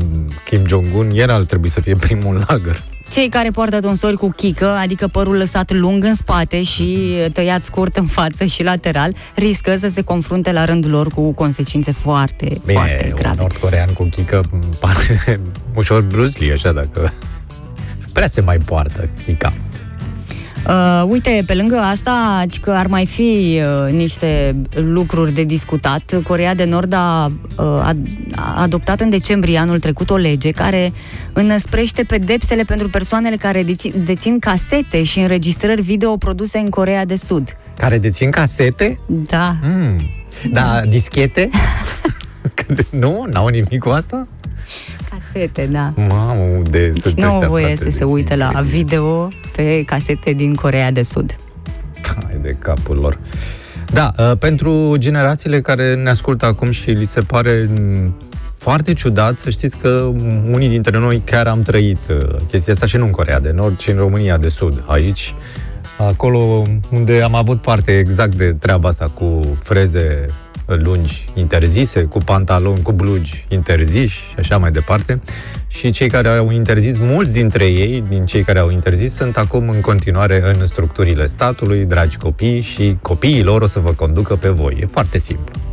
Kim Jong-un, el ar trebui să fie primul în lagăr. Cei care poartă tonsori cu chică, adică părul lăsat lung în spate și tăiat scurt în față și lateral, riscă să se confrunte la rândul lor cu consecințe foarte, foarte Bine, un grave. nord-corean cu chică îmi pare ușor Bruce Lee, așa, dacă... Prea se mai poartă chica. Uh, uite, pe lângă asta, ci că ar mai fi uh, niște lucruri de discutat. Corea de Nord a, uh, a, a adoptat în decembrie anul trecut o lege care înăsprește pedepsele pentru persoanele care dețin, dețin casete și înregistrări video produse în Corea de Sud. Care dețin casete? Da. Mm. Da, dischete? Că de- nu? N-au nimic cu asta? Casete, da. Mamă, de Deci sunt nu au ăștia, voie frate, să deci se uite la incredibil. video pe casete din Corea de Sud. Hai de capul lor. Da, uh, pentru generațiile care ne ascultă acum și li se pare mm, foarte ciudat să știți că unii dintre noi chiar am trăit uh, chestia asta și nu în Corea de Nord, ci în România de Sud. Aici, acolo unde am avut parte exact de treaba asta cu freze lungi interzise, cu pantaloni, cu blugi interziși și așa mai departe. Și cei care au interzis, mulți dintre ei, din cei care au interzis, sunt acum în continuare în structurile statului, dragi copii, și copiii lor o să vă conducă pe voi. E foarte simplu.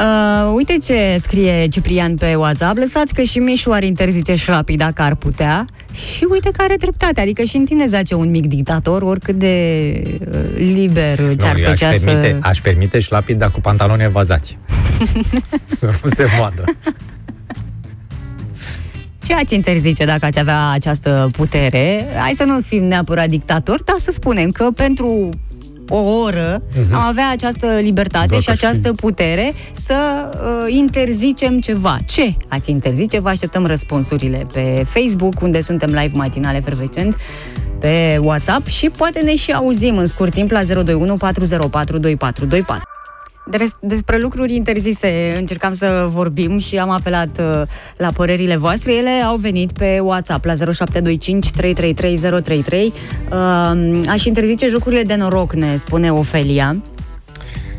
Uh, uite ce scrie Ciprian pe WhatsApp. Lăsați că și Mișu ar interzice șlapii dacă ar putea. Și uite că are dreptate. Adică și în tine zace un mic dictator, oricât de uh, liber ți-ar Nu, eu plăcea aș să... permite, aș permite șlapii, dar cu pantaloni evazați. să nu se vadă. Ce ați interzice dacă ați avea această putere? Hai să nu fim neapărat dictatori, dar să spunem că pentru o oră uh-huh. am avea această libertate Doar și că și- această putere să uh, interzicem ceva. Ce ați interzice? Vă așteptăm răspunsurile pe Facebook, unde suntem live matinale efervescent, pe WhatsApp și poate ne și auzim în scurt timp la 021 404 2424. Des- Despre lucruri interzise încercam să vorbim și am apelat uh, la părerile voastre. Ele au venit pe WhatsApp la 0725 333 033. Uh, aș interzice jocurile de noroc, ne spune Ofelia.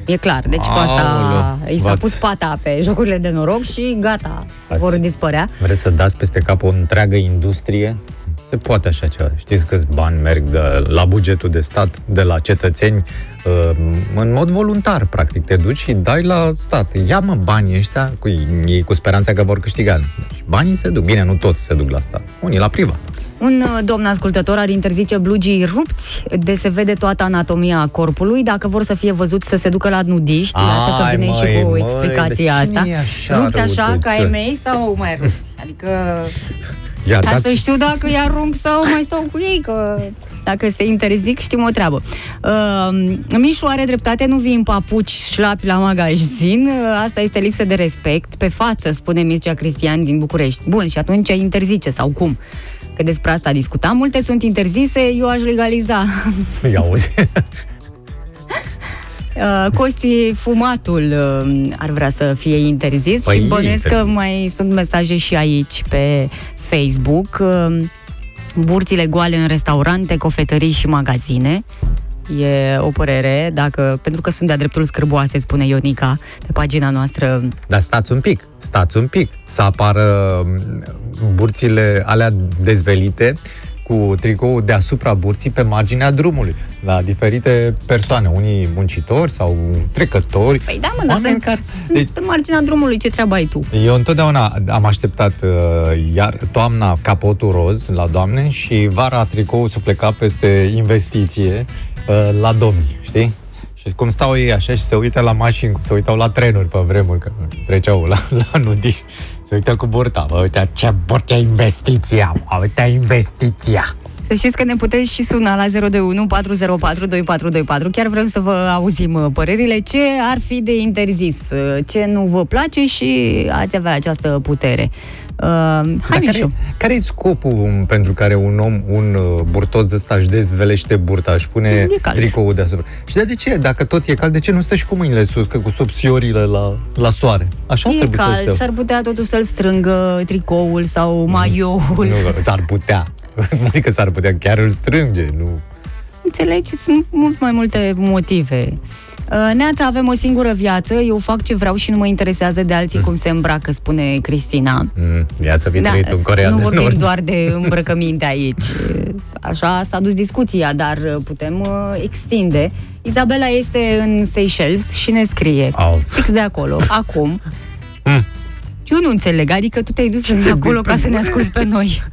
E clar, deci cu asta Aoleu, i s-a v-ați- pus pata pe jocurile de noroc și gata, Ați- vor dispărea. Vreți să dați peste cap o întreagă industrie? Se poate așa ceva. Știți câți bani merg de la bugetul de stat, de la cetățeni, uh, în mod voluntar, practic. Te duci și dai la stat. Ia mă banii ăștia, cu ei cu speranța că vor câștiga. Deci banii se duc. Bine, nu toți se duc la stat. Unii la privat. Un uh, domn ascultător ar interzice blugii rupți, de se vede toată anatomia corpului. Dacă vor să fie văzuți să se ducă la nudiști, iată că Ai, vine și măi, cu măi, explicația de cine asta. e așa rupți așa răutăcios? ca ai mei sau mai rupți? Adică Ia, ca dați- să știu dacă îi arunc sau mai stau cu ei, că dacă se interzic, știm o treabă. Uh, Mișu are dreptate, nu vii în papuci șlapi la magazin, uh, asta este lipsă de respect, pe față, spune Mircea Cristian din București. Bun, și atunci interzice sau cum? Că despre asta discutam. Multe sunt interzise, eu aș legaliza. Ia auzi. Uh, Costi, fumatul uh, ar vrea să fie interzis Păi, și bănesc că interzis. mai sunt mesaje și aici pe Facebook. Uh, burțile goale în restaurante, cofetării și magazine. E o părere, dacă, pentru că sunt de-a dreptul scârboase, spune Ionica pe pagina noastră. Dar stați un pic, stați un pic. Să apară m, burțile alea dezvelite cu tricoul deasupra burții pe marginea drumului, la diferite persoane, unii muncitori sau trecători. Păi da, mă, dar oameni sunt, care... sunt Deci, pe marginea drumului, ce treabă ai tu? eu întotdeauna am așteptat uh, iar toamna capotul roz la doamne și vara tricoul să pleca peste investiție uh, la domni, știi? Și cum stau ei așa și se uită la mașini, se uitau la trenuri pe vremuri, că treceau la, la nudiști, se uită cu burta, bă, uite ce, bă, ce investiția, bă, uite investiția. Să știți că ne puteți și suna la 021 404 2424. Chiar vrem să vă auzim uh, părerile. Ce ar fi de interzis? Uh, Ce nu vă place și ați avea această putere? Uh, hai, Dar Mișu. care, care e scopul pentru care un om, un uh, burtos de ăsta își dezvelește burta, își pune E cald. tricoul deasupra? Și de, de ce? Dacă tot e cald, de ce nu stă și cu mâinile sus, că cu subțiorile la, la soare? Așa ar E trebui să cald, stăm. s-ar putea totuși să-l strângă tricoul sau maioul. Nu, s-ar putea. Adică s-ar putea, chiar îl strânge, nu... Înțelegi? Sunt mult mai multe motive. Uh, Neața, avem o singură viață, eu fac ce vreau și nu mă interesează de alții cum se îmbracă, spune Cristina. Mm, ia să fi trăit în Corea Da, nu de vorbim Nord. doar de îmbrăcăminte aici. Așa s-a dus discuția, dar putem uh, extinde. Izabela este în Seychelles și ne scrie Au. fix de acolo, acum. Mm. Eu nu înțeleg, adică tu te-ai dus de acolo ca să ne asculți pe noi.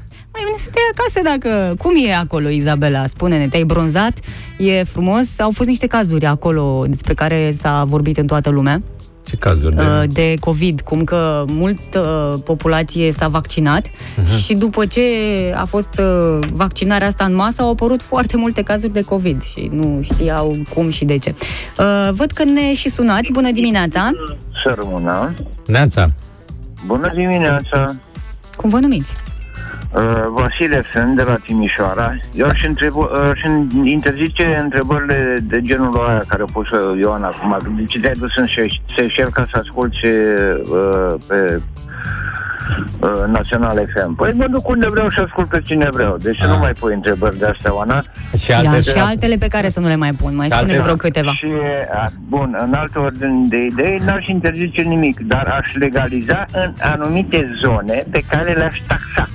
Mai bine să te iei acasă dacă... Cum e acolo, Izabela? Spune-ne, te-ai bronzat? E frumos? Au fost niște cazuri acolo despre care s-a vorbit în toată lumea Ce cazuri de... uh, de COVID, cum că multă populație s-a vaccinat Mhm. și după ce a fost uh, vaccinarea asta în masă, au apărut foarte multe cazuri de COVID și nu știau cum și de ce. Uh, Văd că ne și sunați. Bună dimineața! Să rămână. Neața. Bună dimineața! Cum vă numiți? Uh, Vasile sunt de la Timișoara. Eu aș, întreb, aș interzice întrebările de genul ăla care a pus Ioana acum. De ce te-ai dus în Seychelles ca să asculti uh, pe uh, Național FM. Păi mă duc unde vreau și ascult pe cine vreau. Deci ah. nu mai pui întrebări de astea, Oana. Și, alte da, și altele pe care să nu le mai pun. Mai spuneți vreo câteva. Și, a, bun, în altă ordine de idei, n-aș interzice nimic, dar aș legaliza în anumite zone pe care le-aș taxa.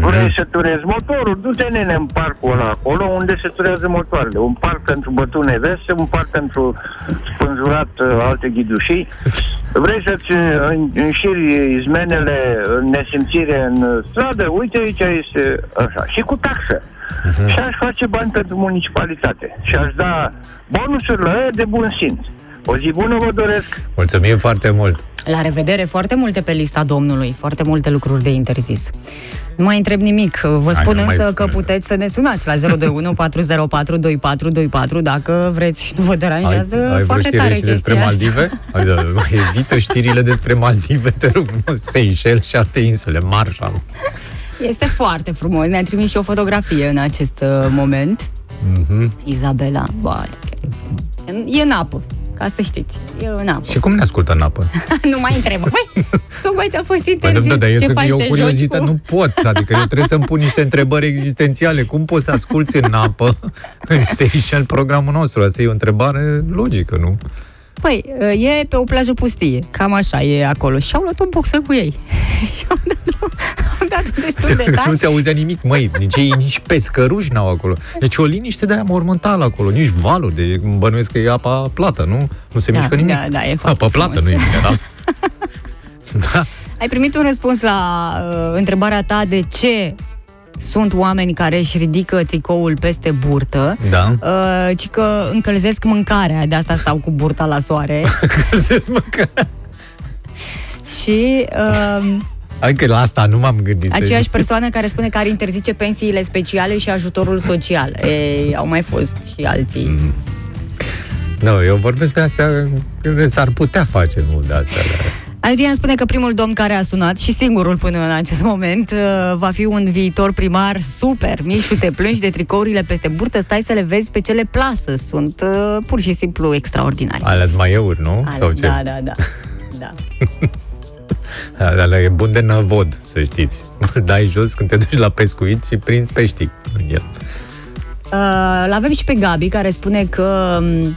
Vrei să turezi motorul, du-te nene în parcul ăla acolo unde se turează motoarele. Un parc pentru bătune veste, un parc pentru spânzurat uh, alte ghidușii. Vrei să-ți uh, înșiri izmenele în nesimțire în stradă? Uite aici este așa. Și cu taxă. Uh-huh. Și aș face bani pentru municipalitate. Și aș da bonusurile de bun simț. O zi bună vă doresc! Mulțumim foarte mult! La revedere, foarte multe pe lista domnului, foarte multe lucruri de interzis. Nu mai întreb nimic. Vă Hai, spun însă că puteți să ne sunați la 021 404 2424 dacă vreți și nu vă deranjează ai, ai foarte tare și despre Maldive? Hai, da, mai evită știrile despre Maldive, te rog, Seychelles și alte insule, Marshall. Este foarte frumos. Ne-a trimis și o fotografie în acest uh, moment. Mm-hmm. Izabela, bă, e în apă. Ca să știți, e în apă. Și cum ne ascultă în apă? nu mai întrebă. Păi, tocmai ți-a fost interzis. Păi, da, da, eu, ce faci eu curiozită nu pot. Adică eu trebuie să-mi pun niște întrebări existențiale. Cum poți să asculti în apă în Seychelles programul nostru? Asta e o întrebare logică, nu? Păi, e pe o plajă pustie, cam așa e acolo. Și au luat o boxă cu ei. și au dat, au dat destul de tare. nu se auzea nimic, măi, nici ei, nici pescăruși n-au acolo. Deci o liniște de aia mormântală acolo, nici valuri, de bănuiesc că e apa plată, nu? Nu se da, mișcă nimic. Da, da, e foarte Apa plată, nu e mineral. da. Ai primit un răspuns la uh, întrebarea ta de ce sunt oameni care își ridică tricoul peste burtă, da. uh, ci că încălzesc mâncarea, de asta stau cu burta la soare. încălzesc mâncarea. Și... Uh, Adică la asta nu m-am gândit. Aceeași persoană care spune că ar interzice pensiile speciale și ajutorul social. Ei, au mai fost și alții. Mm. Nu, eu vorbesc de astea care s-ar putea face, nu de astea. Dar... Adrian spune că primul domn care a sunat și singurul până în acest moment uh, va fi un viitor primar super. Mișu, te plângi de tricourile peste burtă, stai să le vezi pe cele plasă. Sunt uh, pur și simplu extraordinare. Alea maieuri, nu? Ale, Sau ce? Da, da, da. da. Alea e bun de năvod, să știți. Dai jos când te duci la pescuit și prinzi pești în el. Uh, l-avem și pe Gabi, care spune că um,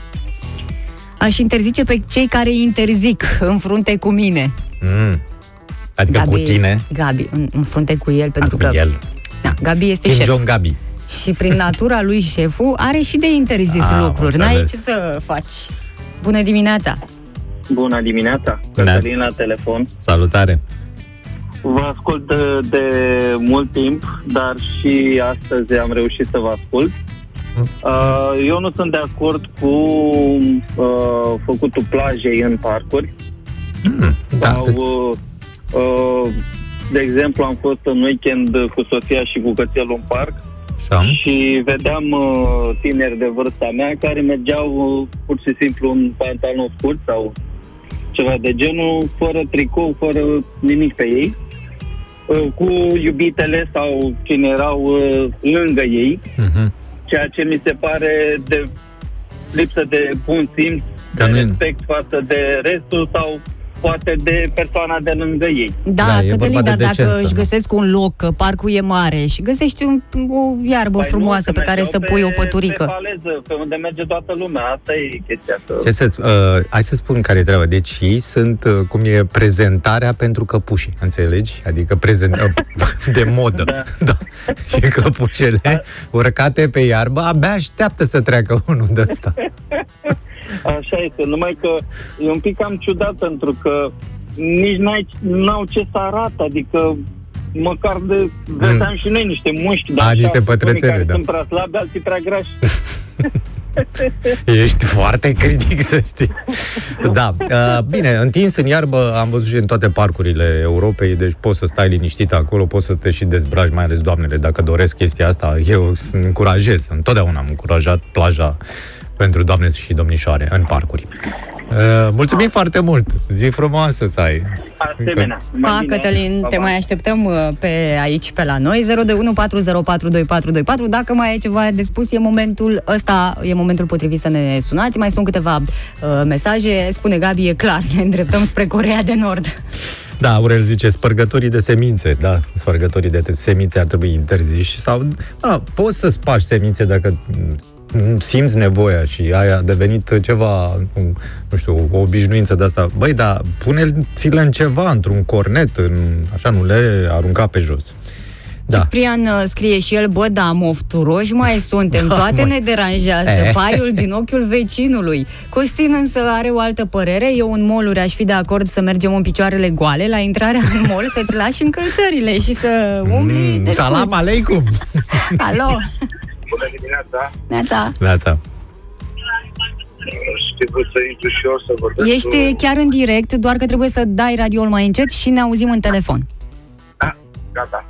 aș interzice pe cei care interzic în frunte cu mine. Mm. Adică Gabi, cu tine? Gabi, în, în frunte cu el, pentru că... el. Da, Gabi este Kim șef. John Gabi. Și prin natura lui șeful are și de interzis ah, lucruri. N-ai ce să faci. Bună dimineața! Bună dimineața! Cătălin la telefon. Salutare! Vă ascult de, de mult timp, dar și astăzi am reușit să vă ascult. Uh, eu nu sunt de acord cu uh, făcutul plajei în parcuri. Mm, da. Sau, uh, uh, de exemplu, am fost în weekend cu soția și cu cățelul în parc Așa. și vedeam uh, tineri de vârsta mea care mergeau uh, pur și simplu în pantaloni scurt sau ceva de genul, fără tricou, fără nimic pe ei, uh, cu iubitele sau cine erau uh, lângă ei. Uh-huh ceea ce mi se pare de lipsă de bun simț, de respect față de restul sau poate de persoana de lângă ei. Da, da Cătălin, dar dacă își găsesc un loc, că parcul e mare și găsești un, o iarbă păi frumoasă nu, pe care să pui o păturică. Pe faleză, pe unde merge toată lumea, asta e chestia. Că... Ce să, uh, hai să spun care e treaba. Deci ei sunt, uh, cum e, prezentarea pentru căpuși, înțelegi? Adică prezent, uh, de modă. da. da. Și căpușele da. urcate pe iarbă abia așteaptă să treacă unul de ăsta. Așa este, numai că e un pic cam ciudat pentru că nici n-ai, n-au ce să arată, adică măcar de găseam mm. și noi niște mușchi, dar A, niște pătrățele, da. sunt prea slabi, alții prea grași. Ești foarte critic, să știi. Da. Uh, bine, întins în iarbă am văzut și în toate parcurile Europei, deci poți să stai liniștit acolo, poți să te și dezbraci, mai ales doamnele, dacă doresc chestia asta. Eu încurajez, întotdeauna am încurajat plaja pentru doamne și domnișoare în parcuri. Uh, mulțumim foarte mult! Zi frumoasă să ai! Asemenea. Pa, mai bine. Cătălin, Pa, te pa. mai așteptăm uh, pe aici, pe la noi, 02140422424. Dacă mai ai ceva de spus, e momentul ăsta, e momentul potrivit să ne sunați. Mai sunt câteva uh, mesaje. Spune Gabi, e clar, ne îndreptăm spre Corea de Nord. Da, Aurel zice, spărgătorii de semințe, da, spărgătorii de semințe ar trebui interziși sau, da, poți să spargi semințe dacă mm, simți nevoia și aia a devenit ceva, mm, nu știu, o obișnuință de asta. Băi, dar pune-ți-le în ceva, într-un cornet, în, așa, nu le arunca pe jos. Da. Ciprian uh, scrie și el, bă, da, mofturoși mai suntem, Da, toate măi. ne deranjează, Eh. paiul din ochiul vecinului. Costin însă are o altă părere, eu în moluri aș fi de acord să mergem în picioarele goale la intrarea în mol, să-ți lași încălțările și să umbli Mm, desculți. salam aleikum! Alo, Bună dimineața! neața. Neața. Știu să intru și eu să vorbesc Ești cu... chiar în direct, doar că trebuie să dai radioul mai încet și ne auzim în telefon. Da, gata.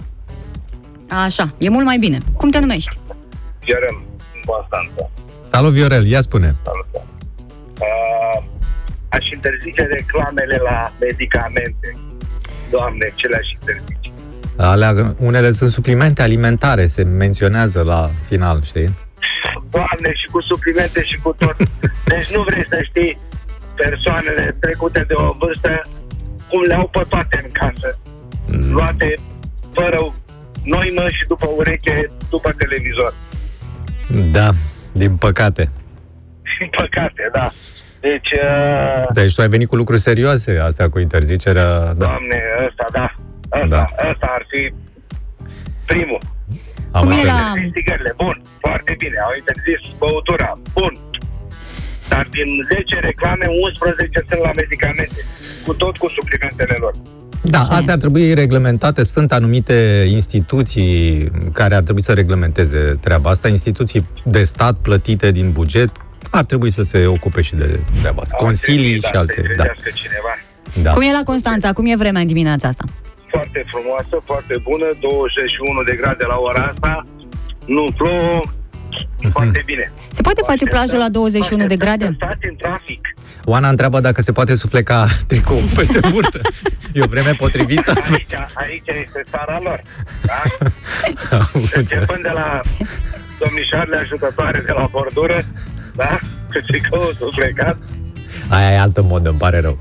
Așa, e mult mai bine. Cum te numești? Viorel, în Constanța. Salut, Viorel, ia spune. Salut. Uh, aș interzice reclamele la medicamente. Doamne, ce le-aș interzice? Alea, unele sunt suplimente alimentare, se menționează la final, știi? Doamne, și cu suplimente și cu tot. Deci nu vrei să știi persoanele trecute de o vârstă cum le au pe toate în casă. Mm. Luate fără noimă și după ureche, după televizor. Da, din păcate. Din păcate, da. Deci, uh, Deci tu ai venit cu lucruri serioase, astea cu interzicerea, da. Doamne, ăsta, da. Ăsta, Da. da. ăsta ar fi primul. Am Cum e înțeles. la- Interzis țigările, bun, foarte bine. Au interzis băutura, bun. Dar din 10 reclame, 11 sunt la medicamente. Cu tot cu suplimentele lor. Da, Așa e. astea ar trebui reglementate. Sunt anumite instituții care ar trebui să reglementeze treaba asta, instituții de stat plătite din buget, ar trebui să se ocupe și de treaba asta. Au Consilii interzis, și da, alte. să-i Da, credească cineva. da. Cum e la Constanța? Cum e vremea în dimineața asta? Foarte frumoasă, foarte bună, 21 de grade la ora asta. Nu plouă, foarte bine. Se poate face plajă la 21 de grade? Stați în trafic. Oana întreabă dacă se poate sufleca tricou peste burtă. E o vreme potrivită? Aici, aici este țara lor. Da? Am înțeles. Începând de la domnișoarele ajutătoare de la bordură, da? Cu tricoul suflecat. Aia e altă modă, îmi pare rău.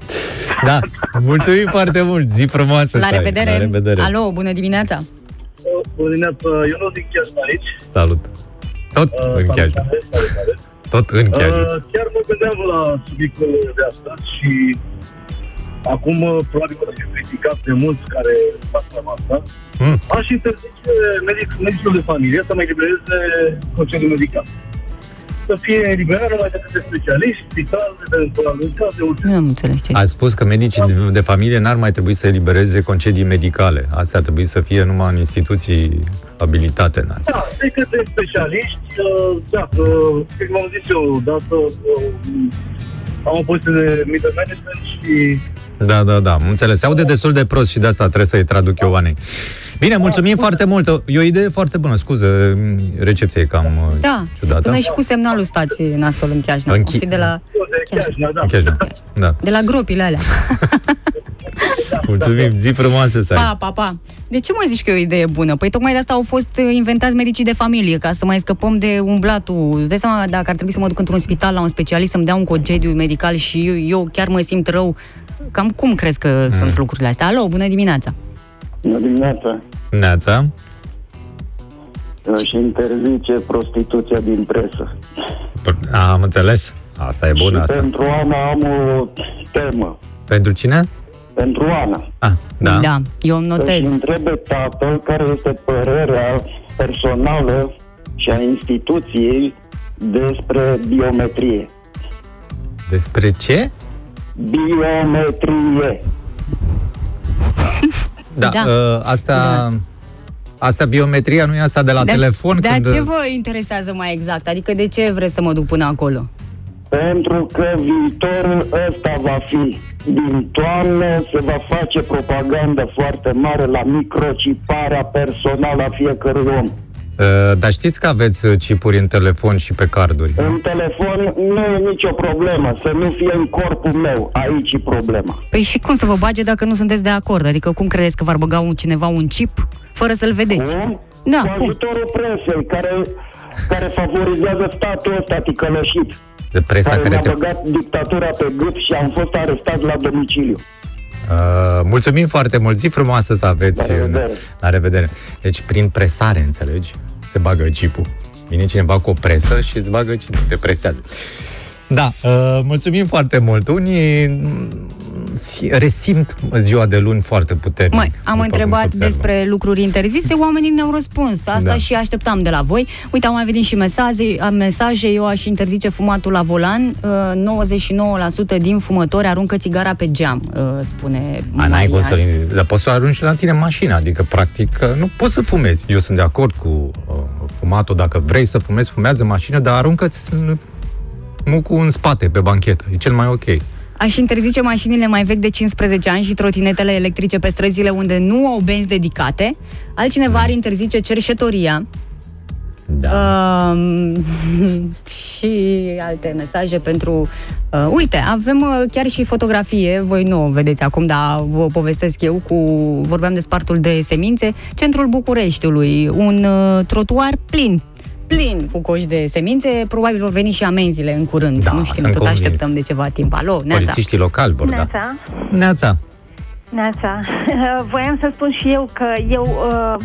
Da, mulțumim foarte mult, zi frumoasă La să ai. revedere! La revedere! Alo, bună dimineața! Bună dimineața, eu nu zic chiar aici. Salut! Tot în Chiajna. Salutare, salutare. Tot în Chiajna. Uh, chiar mă gândeam la subiectul de astăzi și acum uh, probabil o să fiu criticat de mulți care fac treaba asta. Mm. Aș interzice medic, medicul de familie să mai libereze concediul medical. Să fie eliberat numai de către specialiști, spital, eventual, în caz de urgență. Nu am înțeles ce Ați spus că medicii de, de familie n-ar mai trebui să elibereze concedii medicale. Astea ar trebui să fie numai în instituții abilitate. N-ar. Da, de către specialiști, uh, da, uh, cum am zis eu, dată uh, am o poziție de middle management și Da, da, da, am înțeles. Se aude destul de prost și de asta trebuie să-i traduc eu, Vanei. Bine, mulțumim foarte mult. E o idee foarte bună. Scuză, recepția e cam uh, Da, ciudată. până și cu semnalul stați nasol în Chiajna. În În Chi- fi de la, de Chiajna, da. În Chiajna. Da. de la gropile alea. Mulțumim, zi frumoasă să ai. Pa, pa, pa. De ce mai zici că e o idee bună? Păi tocmai de asta au fost uh, inventați medicii de familie, ca să mai scăpăm de umblatul. Îți dai seama dacă ar trebui să mă duc într-un spital la un specialist să-mi dea un concediu medical și eu, eu chiar mă simt rău. Cam cum crezi că mm. sunt lucrurile astea? Alo, bună dimineața! Bună dimineața. Neața. Și interzice prostituția din presă. P- Am înțeles. Asta e bună, și asta. pentru Ana am o temă. Pentru cine? Pentru Ana. Ah, da. da eu îmi Să-și notez. întrebe tatăl care este părerea personală și a instituției despre biometrie. Despre ce? Biometrie. Da, Da. Uh, asta... Asta biometria nu e asta de la Dar- telefon? Dar când... ce vă interesează mai exact? Adică de ce vreți să mă duc până acolo? Pentru că viitorul ăsta va fi. Din toamnă se va face propagandă foarte mare la microciparea personală a fiecărui om. Uh, dar știți că aveți uh, chipuri în telefon și pe carduri. nu? În telefon nu e nicio problemă, să nu fie în corpul meu, aici e problema. Păi și cum să vă bage dacă nu sunteți de acord? Adică cum credeți că v-ar băga un, cineva un chip fără să-l vedeți? Cum? Da, Cu cum? ajutorul presei, care, care favorizează statul ăsta ticălășit, De presa care care ne-a te... băgat dictatura pe gât și am fost arestați la domiciliu. Uh, mulțumim foarte mult, zi frumoasă să aveți. La revedere. La revedere. Deci, prin presare, înțelegi? Se bagă chipul. Vine cineva cu o presă și îți bagă chipul, te presează. Da, uh, mulțumim foarte mult. Unii mm, si- resimt ziua de luni foarte puternic. Măi, am după cum întrebat se observă. despre lucruri interzise, oamenii ne-au răspuns. Asta Da. și așteptam de la voi. Uite, au mai venit și mesaje, am mesaje eu aș interzice fumatul la volan. Uh, 99% din fumători aruncă țigara pe geam, uh, spune A, n-ai Marian. cum să Dar poți să o arunci la tine în mașină, adică practic nu poți să fumezi. Eu sunt de acord cu uh, fumatul, dacă vrei să fumezi, fumează în mașină, dar aruncă-ți uh, mucul în spate, pe banchetă. E cel mai ok. Aș interzice mașinile mai vechi de 15 ani și trotinetele electrice pe străzile unde nu au benzi dedicate. Altcineva ar interzice cerșetoria. Da. Uh, și alte mesaje pentru... Uh, uite, avem uh, chiar și fotografie, voi nu o vedeți acum, dar vă povestesc eu cu... Vorbeam de spartul de semințe, centrul Bucureștiului, un uh, trotuar plin plin cu coși de semințe, probabil vor veni și amenziile în curând. Da, nu știm, sunt tot convins. așteptăm de ceva timp. Alo, Neața. Polițiștii locali vor da. Neața, Neața. Neața. Voiam să spun și eu că eu... Uh,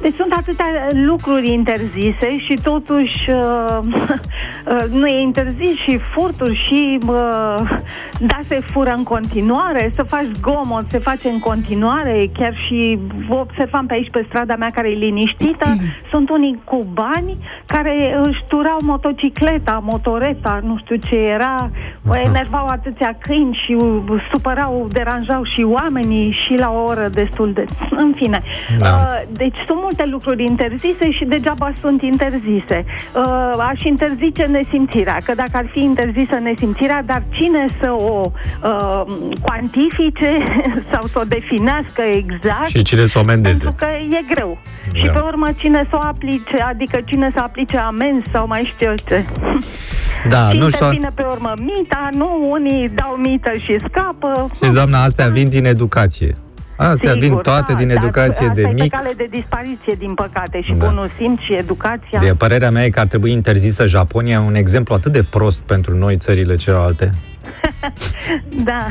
deci sunt atâtea lucruri interzise și totuși uh, uh, nu e interzis și furtul și uh, da, se fură în continuare, să faci zgomot, se face în continuare, chiar și observam pe aici pe strada mea care e liniștită, sunt unii cu bani care își turau motocicleta, motoreta, nu știu ce era, o enervau atâția câini și uh, supărau, deranjau și oamenii și la o oră destul de... În fine. Da. Uh, deci sunt multe lucruri interzise și degeaba sunt interzise. Uh, aș interzice nesimțirea, că dacă ar fi interzisă nesimțirea, dar cine să o uh, cuantifice sau să o definească exact, Și cine să o amendeze. pentru că e greu. Da. Și pe urmă cine să o aplice, adică cine să aplice amenzi sau mai știu eu ce. Da, și nu știu. intervine pe urmă mita, nu, unii dau mită și scapă. Știți, doamna, astea vin din educație. Astea vin toate da, din dar educație asta de e pe mic. cale de dispariție, din păcate, și Da. bunul simț și educația. De părerea mea e că ar trebui interzisă Japonia, un exemplu atât de prost pentru noi țările celelalte. Da.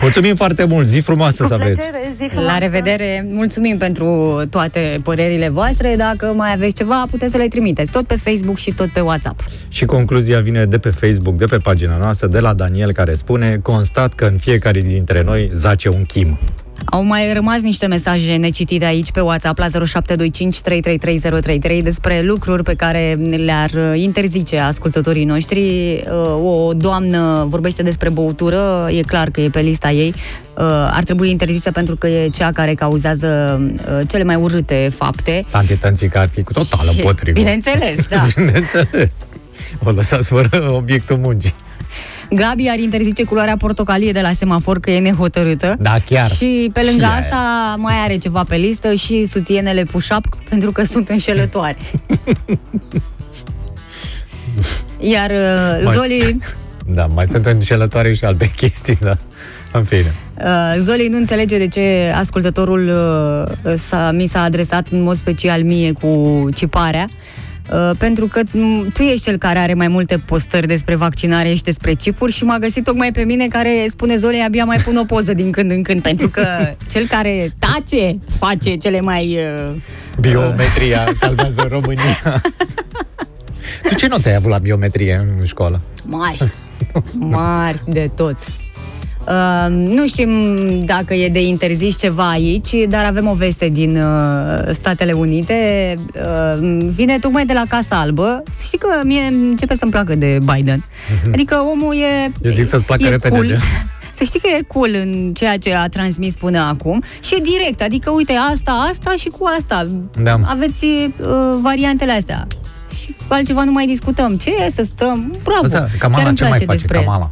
Mulțumim foarte mult, zi frumoasă Cu să aveți! plăcere, zi La frumoasă. revedere! Mulțumim pentru toate părerile voastre. Dacă mai aveți ceva, puteți să le trimiteți tot pe Facebook și tot pe WhatsApp. Și concluzia vine de pe Facebook, de pe pagina noastră, de la Daniel, care spune Constat că în fiecare dintre noi zace un chim. Au mai rămas niște mesaje necitite aici pe WhatsApp la 0725 333033 despre lucruri pe care le-ar uh, interzice ascultătorii noștri. Uh, O doamnă vorbește despre băutură, e clar că e pe lista ei. Uh, Ar trebui interzisă pentru că e cea care cauzează uh, cele mai urâte fapte. Tanti Tănțica ar fi cu total Și- împotrivă. Bineînțeles, da. Bineînțeles. O lăsați fără obiectul muncii. Gabi ar interzice culoarea portocalie de la semafor că e nehotărâtă. Da, chiar. Și pe lângă Și aia. asta mai are ceva pe listă și sutienele push-up pentru că sunt înșelătoare. Iar uh, Mai- Zoli, Da, mai sunt înșelătoare și alte chestii, da. În fine. uh, Zoli nu înțelege de ce ascultătorul uh, s-a, mi s-a adresat în mod special mie cu ciparea. Uh, pentru că m, tu ești cel care are mai multe postări despre vaccinare și despre chipuri și m-a găsit tocmai pe mine care spune Zoli abia mai pun o poză din când în când pentru că cel care tace face cele mai uh, Biometria salvează România. tu ce note ai avut la biometrie în școală? mari, mari de tot. Uh, nu știm dacă e de interzis ceva aici, dar avem o veste din uh, Statele Unite. Uh, vine tocmai de la Casa Albă. Știi că mie începe să-mi placă de Biden. Adică omul e Eu zic să-ți placă e repede cool. de- Să știi că e cool în ceea ce a transmis până acum și e direct, adică uite asta, asta și cu asta. Da. Aveți uh, variantele astea. Și cu altceva nu mai discutăm. Ce e să stăm? Bravo! Asta, Chiar Kamala îmi ce mai place face despre el.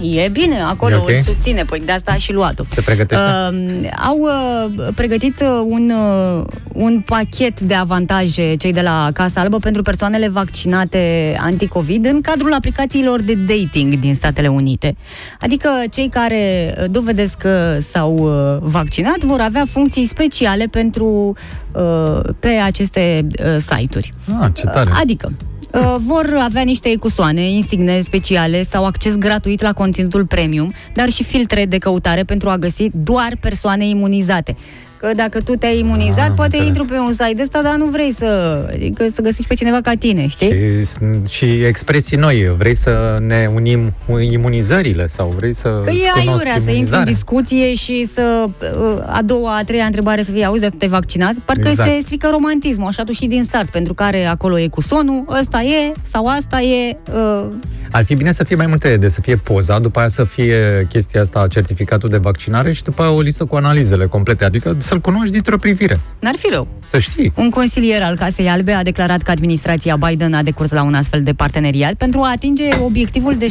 Kamala? E bine, acolo E o ok? susține, păi de asta a și luat-o. Se pregătește? Uh, au uh, pregătit uh, un, uh, un pachet de avantaje cei de la Casa Albă pentru persoanele vaccinate anticovid în cadrul aplicațiilor de dating din Statele Unite. Adică cei care uh, dovedesc că s-au uh, vaccinat vor avea funcții speciale pentru uh, pe aceste uh, site-uri. Ah, ce tare. Adică, uh, vor avea niște ecusoane, insigne speciale sau acces gratuit la conținutul premium, dar și filtre de căutare pentru a găsi doar persoane imunizate. Că dacă tu te-ai imunizat, Ah, am poate înțeles. intru pe un site ăsta, dar nu vrei să, adică să găsești pe cineva ca tine, știi? Și, și expresii noi. Vrei să ne unim imunizările sau vrei să Că îți e cunoști aiurea să intri în imunizarea? discuție și să uh, a doua, a treia întrebare să fie, auzi, dar tu te-ai vaccinat? Parcă Exact. se strică romantismul, așa tu și din start, pentru care acolo e cu sonul, ăsta e, sau asta e, uh, Ar fi bine să fie mai multe de să fie poza, după aia să fie chestia asta, certificatul de vaccinare și după aia o listă cu analizele complete, adică să-l cunoști dintr-o privire, n-ar fi rău. să știi. Un consilier al Casei Albe a declarat că administrația Biden a decurs la un astfel de parteneriat pentru a atinge obiectivul de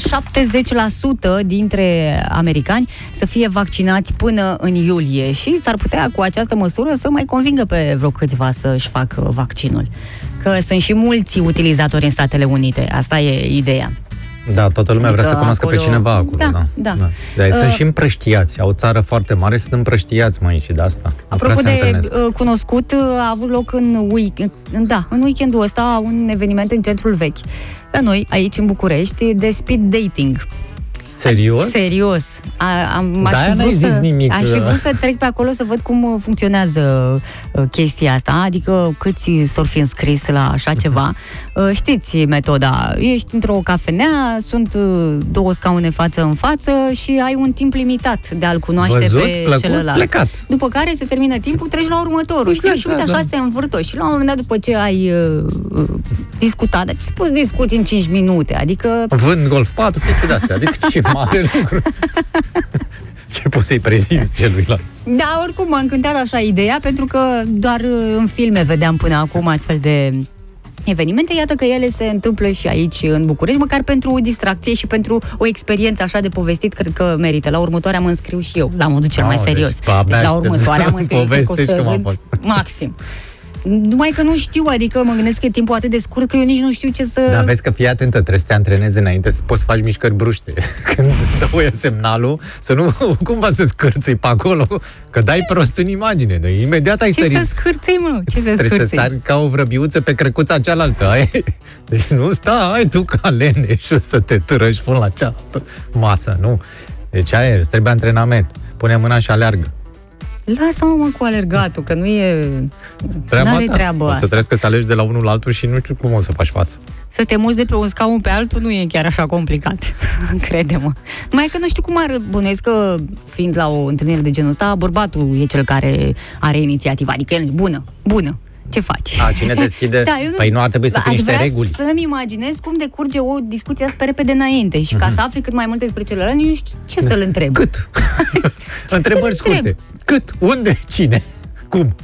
70% dintre americani să fie vaccinați până în iulie și s-ar putea cu această măsură să mai convingă pe vreo câțiva să-și facă vaccinul. Că sunt și mulți utilizatori în Statele Unite. Asta e ideea. Da, toată lumea vrea Adică să cunoască acolo- pe cineva acolo. Da, Da, da. da. Dar Uh, sunt și împrăștiați. Au o țară foarte mare, sunt împrăștiați mai și de asta. Nu prea Apropo se de întâlnesc. uh, cunoscut, uh, a avut loc în, week- în, da, în weekendul ăsta un eveniment în centrul vechi. La noi, aici în București, de speed dating. Serios? Serios. A, am, aș, De-aia fi n-ai vrut zis să, nimic, aș fi uh. vrut să trec pe acolo să văd cum uh, funcționează uh, chestia asta, adică câți s-or fi înscris la așa ceva. Uh, Știți metoda, ești într-o cafenea, sunt uh, două scaune față în față și ai un timp limitat de a-l cunoaște Văzut, pe plăcut, celălalt. plecat. După care se termină timpul, treci la următorul, Exact, știi? Și uite, da, așa da. se învârtă. Și la un moment dat, după ce ai uh, uh, discutat, dar ce să poți discuți în 5 minute? Adică Vând Golf 4, chestii de-astea. Adică ce mare lucru. ce poți să-i prezinți celuilalt? Da, oricum m-a încântat așa ideea, pentru că doar uh, în filme vedeam până acum astfel de evenimente. Iată că ele se întâmplă și aici în București, măcar pentru o distracție și pentru o experiență așa de povestit, cred că merită. La următoarea mă înscriu și eu, la modul cel mai Aoleu, serios. deci, abia Deci la aștept următoarea să mă înscriu, cred că o povestești să cum a râd fost. maxim. Numai că nu știu, adică mă gândesc că e timpul atât de scurt că eu nici nu știu ce să... Dar vezi că fii atentă, trebuie să te antrenezi înainte să poți să faci mișcări bruște. Când dă voie semnalul, să nu cumva să scârții pe acolo, că dai prost în imagine. De imediat ai ce sărit. să scârței, mă? Ce să Trebuie să scârței? sari ca o vrăbiuță pe cărcuța cealaltă. Ai? Deci nu sta, ai tu ca leneșul să te târăși până la cealaltă masă, nu? Deci aia e, îți trebuie antrenament. Pune mâna și aleargă. Lasă-mă mă cu alergatul, că nu e... Treaba N-are ta. treabă o să asta. trebuie să alegi de la unul la altul și nu știu cum o să faci față. Să te muți de pe un scaun pe altul nu e chiar așa complicat, crede-mă. Numai că nu știu cum ar bănuiesc că, fiind la o întâlnire de genul ăsta, bărbatul e cel care are inițiativa, adică el, bună, bună, ce faci? A, cine deschide? Da, eu nu, Păi nu ar trebui să Da, fie aș niște vrea reguli. să-mi imaginez cum decurge o discuție asta pe repede înainte și ca să afli cât mai multe despre celălalt, nu știu ce să-l întreb. Mhm. Cât? Întrebări să-l întreb? Scurte. Cât? Unde? Cine? Cum?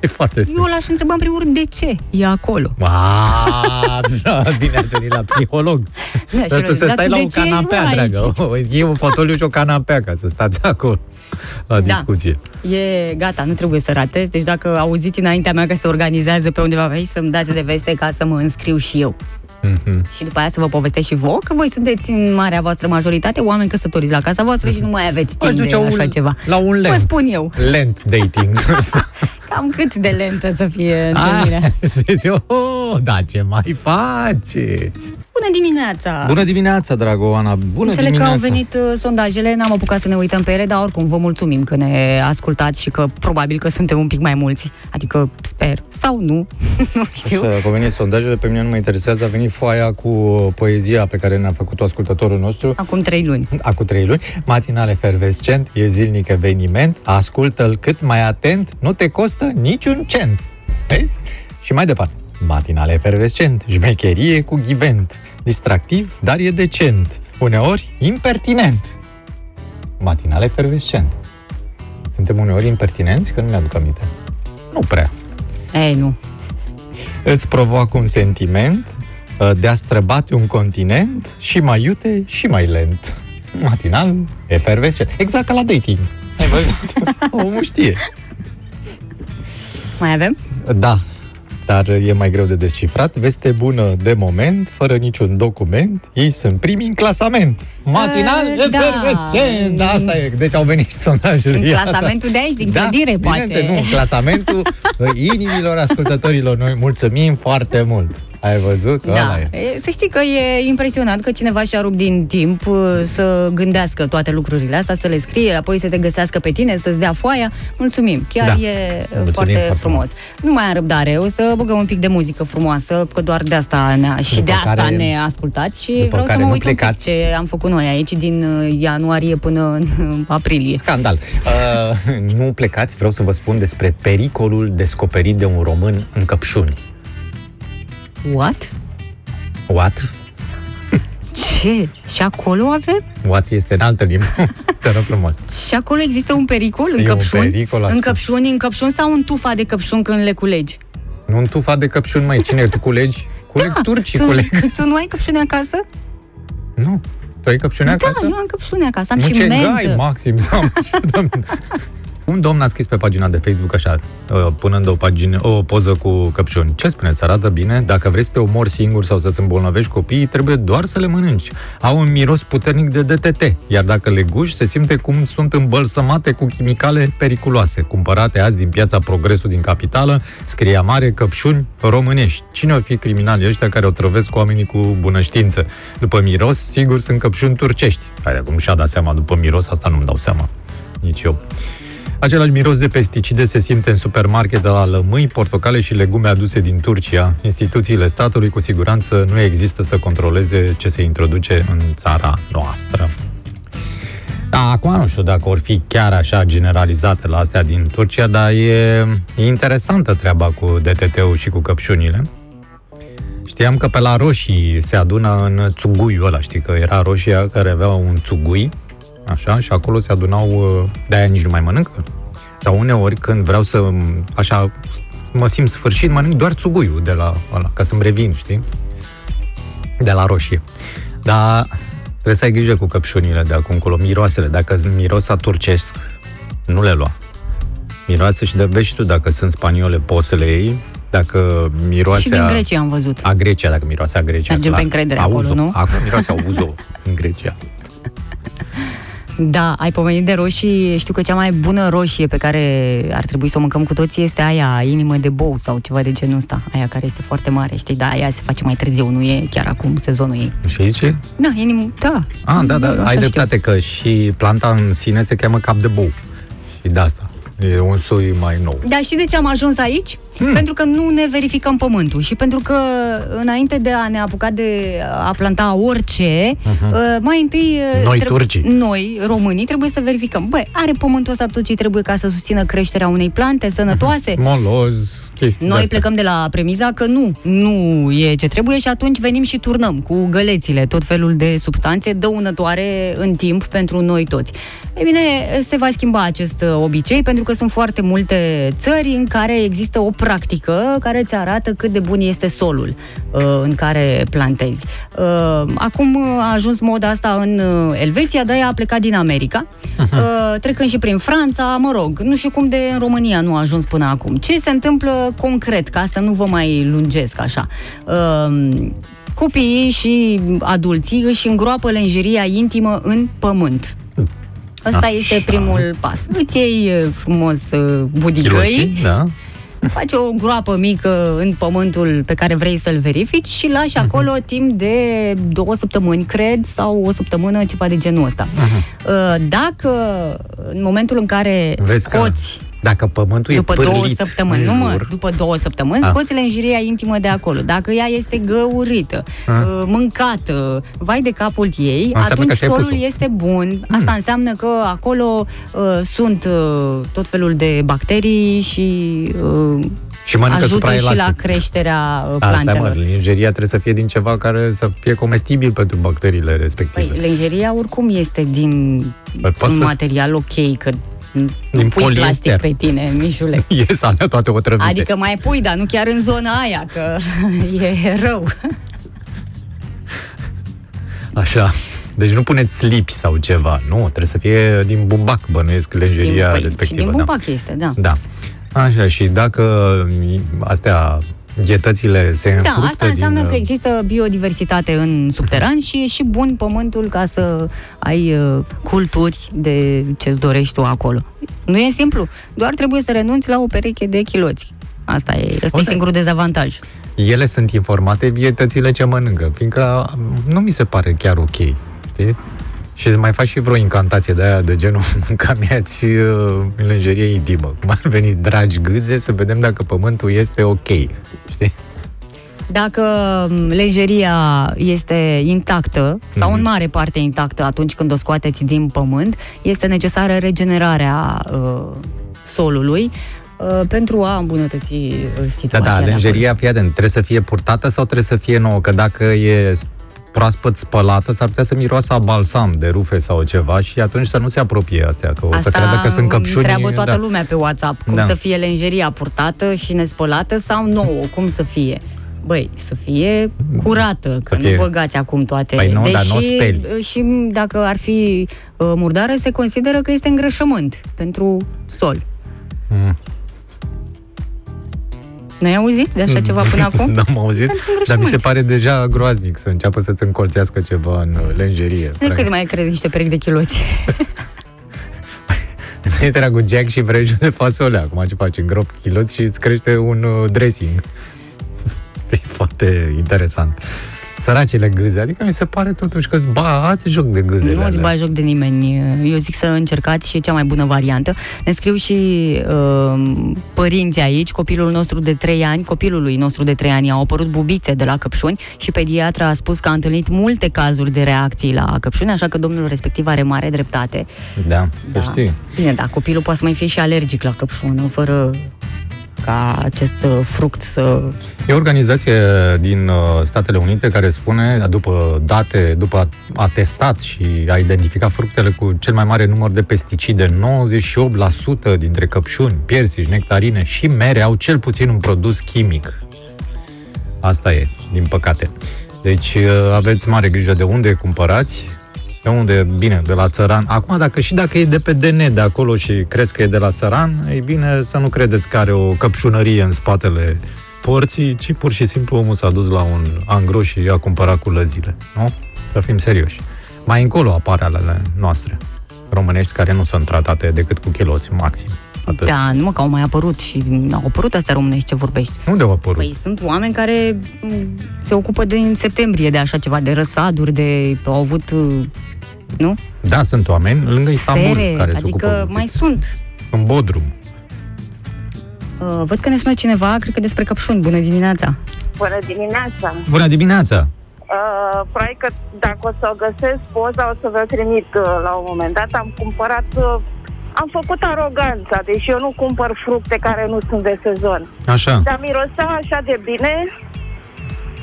E foarte Eu l-aș întreba în primul rând de ce e acolo. A, da, bine ați venit la psiholog. Da, și Dar el tu zice, să "Dar stai tu la de o ce ești, canapea, mă, dragă. O, E un fotoliu și o canapea ca să stați acolo la Da. discuție. E gata, nu trebuie să ratez. Deci dacă auziți înaintea mea că se organizează pe undeva pe aici, să-mi dați de veste ca să mă înscriu și eu. Mhm. Și după aia să vă povestesc și vouă, că voi sunteți în marea voastră majoritate oameni căsătoriți la casa voastră și nu mai aveți Aș timp de duce un- așa ceva. la un Vă lent. spun eu, Lent dating. cam cât de lentă să fie Ah, întâlnirea. zici, oh, da, ce mai faceți? Bună dimineața! Bună dimineața, dragă Oana, bună Înțeleg dimineața. că au venit uh, sondajele, n-am apucat să ne uităm pe ele, dar oricum vă mulțumim că ne ascultați și că probabil că suntem un pic mai mulți. Adică sper. Sau nu. nu știu. Așa, Au venit sondajele, pe mine nu mă interesează, a venit foaia cu poezia pe care ne-a făcut-o ascultătorul nostru. Acum trei luni. Acum trei luni, matinal efervescent, e zilnic eveniment, ascultă-l cât mai atent, nu te costă niciun cent. Vezi? Și mai departe. Matinal efervescent, șmecherie cu ghivent, distractiv, dar e decent, uneori impertinent. Matinal efervescent. Suntem uneori impertinenți, că nu ne-aduc aminte. Nu prea. Ei, nu. Îți provoacă un sentiment uh, de a străbate un continent și mai iute și mai lent. matinal, efervescent. Exact ca la dating. Ai văzut? Omul știe. Mai avem? Da, dar e mai greu de descifrat. Veste bună de moment, fără niciun document. Ei sunt primii în clasament. Matinal, Uh, da. efervescent. Da, asta e. Deci au venit și sondajele. În Iată. clasamentul de aici, din Da, clădire, poate. bineînțeles, Nu, în clasamentul inimilor ascultătorilor. Noi mulțumim foarte mult. Ai văzut? Ăla Da, e. E, să știi că e impresionant că cineva și-a rupt din timp uh, să gândească toate lucrurile astea, să le scrie, apoi să te găsească pe tine, să-ți dea foaia. Mulțumim, chiar Da. e uh, Mulțumim foarte, foarte frumos. Nu mai am răbdare, o să băgăm un pic de muzică frumoasă, că doar de asta ne și După de asta care- ne ascultați și după vreau să care mă nu uit un pic plecați. ce am făcut noi aici din uh, ianuarie până în uh, aprilie. Scandal. Uh, nu plecați, vreau să vă spun despre pericolul descoperit de un român în căpșuni. What? What? Ce? Și acolo avem? What este în altă limbă. Te rog frumos. Și acolo există un pericol în E un căpșuni? pericol, în ascult. căpșuni, în căpșuni sau în tufa de căpșuni când le culegi? Nu în tufa de căpșuni, mai cine tu culegi? Culeg turcii, tu, culeg. tu, tu nu ai căpșuni acasă? Nu. Tu ai căpșuni Da, acasă? eu am căpșuni acasă, am nu și ce mentă. gai, maxim. Sau, un domn a scris pe pagina de Facebook așa, uh, punând o, pagină, o poză cu căpșuni. Ce spuneți? Arată bine? Dacă vrei să te omori singur sau să-ți îmbolnăvești copiii, trebuie doar să le mănânci. Au un miros puternic de DTT, iar dacă le guși, se simte cum sunt îmbălsămate cu chimicale periculoase, cumpărate azi din piața Progresul din capitală, scria mare căpșuni românești. Cine o fi criminalii ăștia care o trăvesc oamenii cu bună știință? După miros, sigur, sunt căpșuni turcești. Hai, cum și-a dat seama după miros, asta nu-mi dau seama. Nici eu. Același miros de pesticide se simte în supermarket de la lămâi, portocale și legume aduse din Turcia. Instituțiile statului cu siguranță nu există să controleze ce se introduce în țara noastră. Da, acum nu știu dacă or fi chiar așa generalizate la astea din Turcia, dar e, e interesantă treaba cu DTT-ul și cu căpșunile. Știam că pe la roșii se adună în țuguiul ăla, știi că era roșia care avea un țugui, așa, și acolo se adunau, uh, de-aia nici nu mai mănâncă. Sau uneori când vreau să, așa, mă simt sfârșit, mănânc doar țuguiul de la ăla, ca să-mi revin, știi? De la roșie. Dar trebuie să ai grijă cu căpșunile de acum încolo, miroasele. Dacă miros a turcesc, nu le lua. Miroase și de vezi și tu dacă sunt spaniole, poți să le iei. Dacă miroase Și din a- Grecia am văzut. a Grecia, dacă miroase a Grecia. Mergem clar. pe încredere Auzo. acolo, nu? Acum miroase auzo în Grecia. Da, ai pomenit de roșii, știu că cea mai bună roșie pe care ar trebui să o mâncăm cu toții este aia, inimă de bou sau ceva de genul ăsta, aia care este foarte mare, știi, da, aia se face mai târziu, nu e chiar acum sezonul ei. Și aici? Da, inimă, da. Ah, da, da, Așa ai știu. dreptate că și planta în sine se cheamă cap de bou. Și de asta. E un soi mai nou. Dar știi de ce am ajuns aici? Hmm. Pentru că nu ne verificăm pământul și pentru că înainte de a ne apuca de a planta orice, uh-huh. mai întâi... uh, Noi, turcii. Noi, românii, trebuie să verificăm. Băi, are pământul ăsta tot ce trebuie ca să susțină creșterea unei plante sănătoase? Moloz, chestii Noi de-astea. plecăm de la premiza că nu, nu e ce trebuie și atunci venim și turnăm cu gălețile, tot felul de substanțe dăunătoare în timp pentru noi toți. Ei bine, se va schimba acest uh, obicei pentru că sunt foarte multe țări în care există o practică care îți arată cât de bun este solul uh, în care plantezi. Uh, Acum a ajuns moda asta în uh, Elveția, de a plecat din America, uh, trecând și prin Franța, mă rog, nu știu cum de în România nu a ajuns până acum. Ce se întâmplă concret, ca să nu vă mai lungesc așa? Uh, Copiii și adulții își îngroapă lenjeria intimă în pământ. Ăsta Așa. este primul pas. Îți iei uh, frumos uh, budigăi, Chilocii, da? faci o groapă mică în pământul pe care vrei să-l verifici și lași Mhm. acolo timp de două săptămâni, cred, sau o săptămână, ceva de genul ăsta. Uh, Dacă în momentul în care Mhm. Vezi că scoți Dacă pământul după e pârlit două săptămâni, în nu mă, jur, după două săptămâni, Ah. scoți lenjeria intimă de acolo. Dacă ea este găurită, Ah. uh, mâncată, vai de capul ei, Înseamnă că atunci și-ai solul pus-o. este bun. Asta înseamnă că acolo uh, sunt uh, tot felul de bacterii și uh, și mănâncă ajută și la supraelastic. creșterea uh, Asta e, plantelor. mă, lingeria trebuie să fie din ceva care să fie comestibil pentru bacteriile respective. Păi, lenjeria oricum este din Păi, poți un să- material ok, că nu Din pui poliester. plastic pe tine, Mișule. Ies alea toate otrăvite. Adică mai pui, dar nu chiar în zona aia, că e rău. Așa. Deci nu puneți slipi sau ceva, nu, trebuie să fie din bumbac, bănuiesc lenjeria din, păi, respectivă. Și din da. bumbac este, da. Da. Așa, și dacă astea ghetățile se Da, înfructă asta înseamnă din, uh, că există biodiversitate în subteran și e și bun pământul ca să ai uh, culturi de ce-ți dorești tu acolo. Nu e simplu, doar trebuie să renunți la o pereche de chiloți. Asta e, asta Ok. e singurul dezavantaj. ele sunt informate vietățile ce mănâncă, fiindcă nu mi se pare chiar ok, știi? Și mai faci și vreo incantație de aia de genul mâncați uh, lenjerie intimă. Cum ar veni, dragi gâze, să vedem dacă pământul este ok, știi? Dacă m, lenjeria este intactă sau Mhm. în mare parte intactă atunci când o scoateți din pământ, este necesară regenerarea uh, solului uh, pentru a îmbunătăți uh, Da, situația. da, de acolo. lenjeria, fii atent, trebuie să fie purtată sau trebuie să fie nouă? Că dacă e proaspăt spălată, s-ar putea să miroasă a balsam de rufe sau ceva și atunci să nu se apropie astea, că o să Asta creadă că sunt căpșuni. întreabă toată da. lumea pe WhatsApp, cum Da. să fie lenjeria purtată și nespălată sau nouă, cum să fie. Băi, să fie curată, că Să fie- nu băgați acum toate. Păi nu, Deși, dar n-o speli. și dacă ar fi uh, murdară, se consideră că este îngrășământ pentru sol. Mm. N-ai auzit de așa ceva până acum? N-am auzit, Pentru dar mi se îngrășământ. pare deja groaznic să înceapă să-ți încolțească ceva în uh, lenjerie. De cât mai crezi niște perechi de chiloți? Ne era cu Jack și vrejul de fasole. Acum ce faci? Îngrop chiloți și îți crește un uh, dressing. e foarte interesant. Săracele gâze, adică mi se pare totuși că îți bați joc de gâzele Nu îți alea. bagi joc de nimeni. Eu zic să încercați și e cea mai bună variantă. Ne scriu și uh, părinții aici, copilul nostru de 3 ani, copilului nostru de 3 ani au apărut bubițe de la căpșuni și pediatra a spus că a întâlnit multe cazuri de reacții la căpșuni, așa că domnul respectiv are mare dreptate. Da, să Da. știi. Bine, da, copilul poate să mai fie și alergic la căpșună, fără ca acest uh, fruct să... E o organizație din uh, Statele Unite care spune, după date, după atestat și a identificat fructele cu cel mai mare număr de pesticide, 98% dintre căpșuni, piersici, nectarine și mere au cel puțin un produs chimic. Asta e, din păcate. Deci uh, aveți mare grijă de unde cumpărați, de unde, bine, de la țăran. Acum, dacă și dacă e de pe DN de acolo și crezi că e de la țăran, e bine să nu credeți că are o căpșunărie în spatele porții, ci pur și simplu omul s-a dus la un angro și a cumpărat cu lăzile. Nu? Să fim serioși. Mai încolo apar alele noastre românești care nu sunt tratate decât cu chiloți maxim. Atât. Da, nu mă, că au mai apărut și au apărut astea românești ce vorbești. Unde au apărut? Păi sunt oameni care m, se ocupă din septembrie de așa ceva, de răsaduri, de... au avut, uh, nu? Da, sunt oameni lângă Istanbul Sere, care se adică ocupă mai sunt. în Bodrum. Uh, văd că ne sună cineva, cred că despre căpșuni. Bună dimineața! Bună dimineața! Bună dimineața! Uh, probabil că dacă o să o găsesc poza, o să vă trimit uh, la un moment dat. Am cumpărat, uh, am făcut aroganța, deși eu nu cumpăr fructe care nu sunt de sezon. Așa. Dar mirosea așa de bine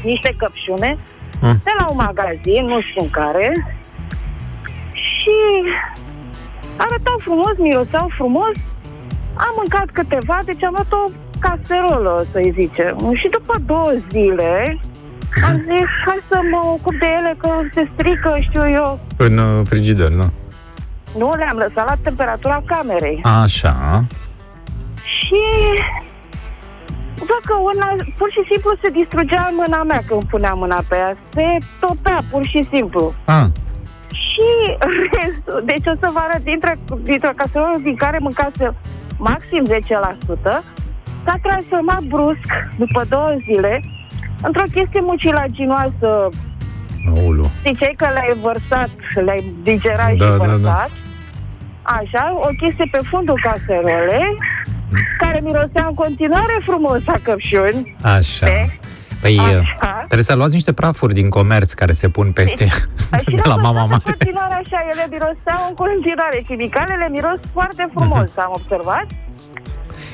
niște căpșune Mm. de la un magazin, nu știu în care, și arătau frumos, miroseau frumos. Am mâncat câteva, deci am luat o caserolă, să-i zicem. Și după două zile am zis, hai să mă ocup de ele, că se strică, știu eu. În uh, frigider, nu? Nu, le-am lăsat la temperatura camerei. Așa. Și văd că una pur și simplu se distrugea în mâna mea când puneam mâna pe ea. Se topea pur și simplu. Ah, Și restul, deci o să vă arăt dintre, dintre caserolă din care mâncase maxim 10%, s-a transformat brusc, după două zile, într-o chestie mucilaginoasă. aulu. Ziceai că le-ai vărsat, le-ai digerat Da, și da, da. vărsat. Așa, o chestie pe fundul caserolei, care mirosea în continuare frumos a căpșuni. Așa. Pe? Păi, uh, Așa. trebuie să luați niște prafuri din comerț care se pun peste Și de la le-am mama lăsat mare. în continuare așa, ele miroseau în continuare. Chimicalele miros foarte frumos, am observat.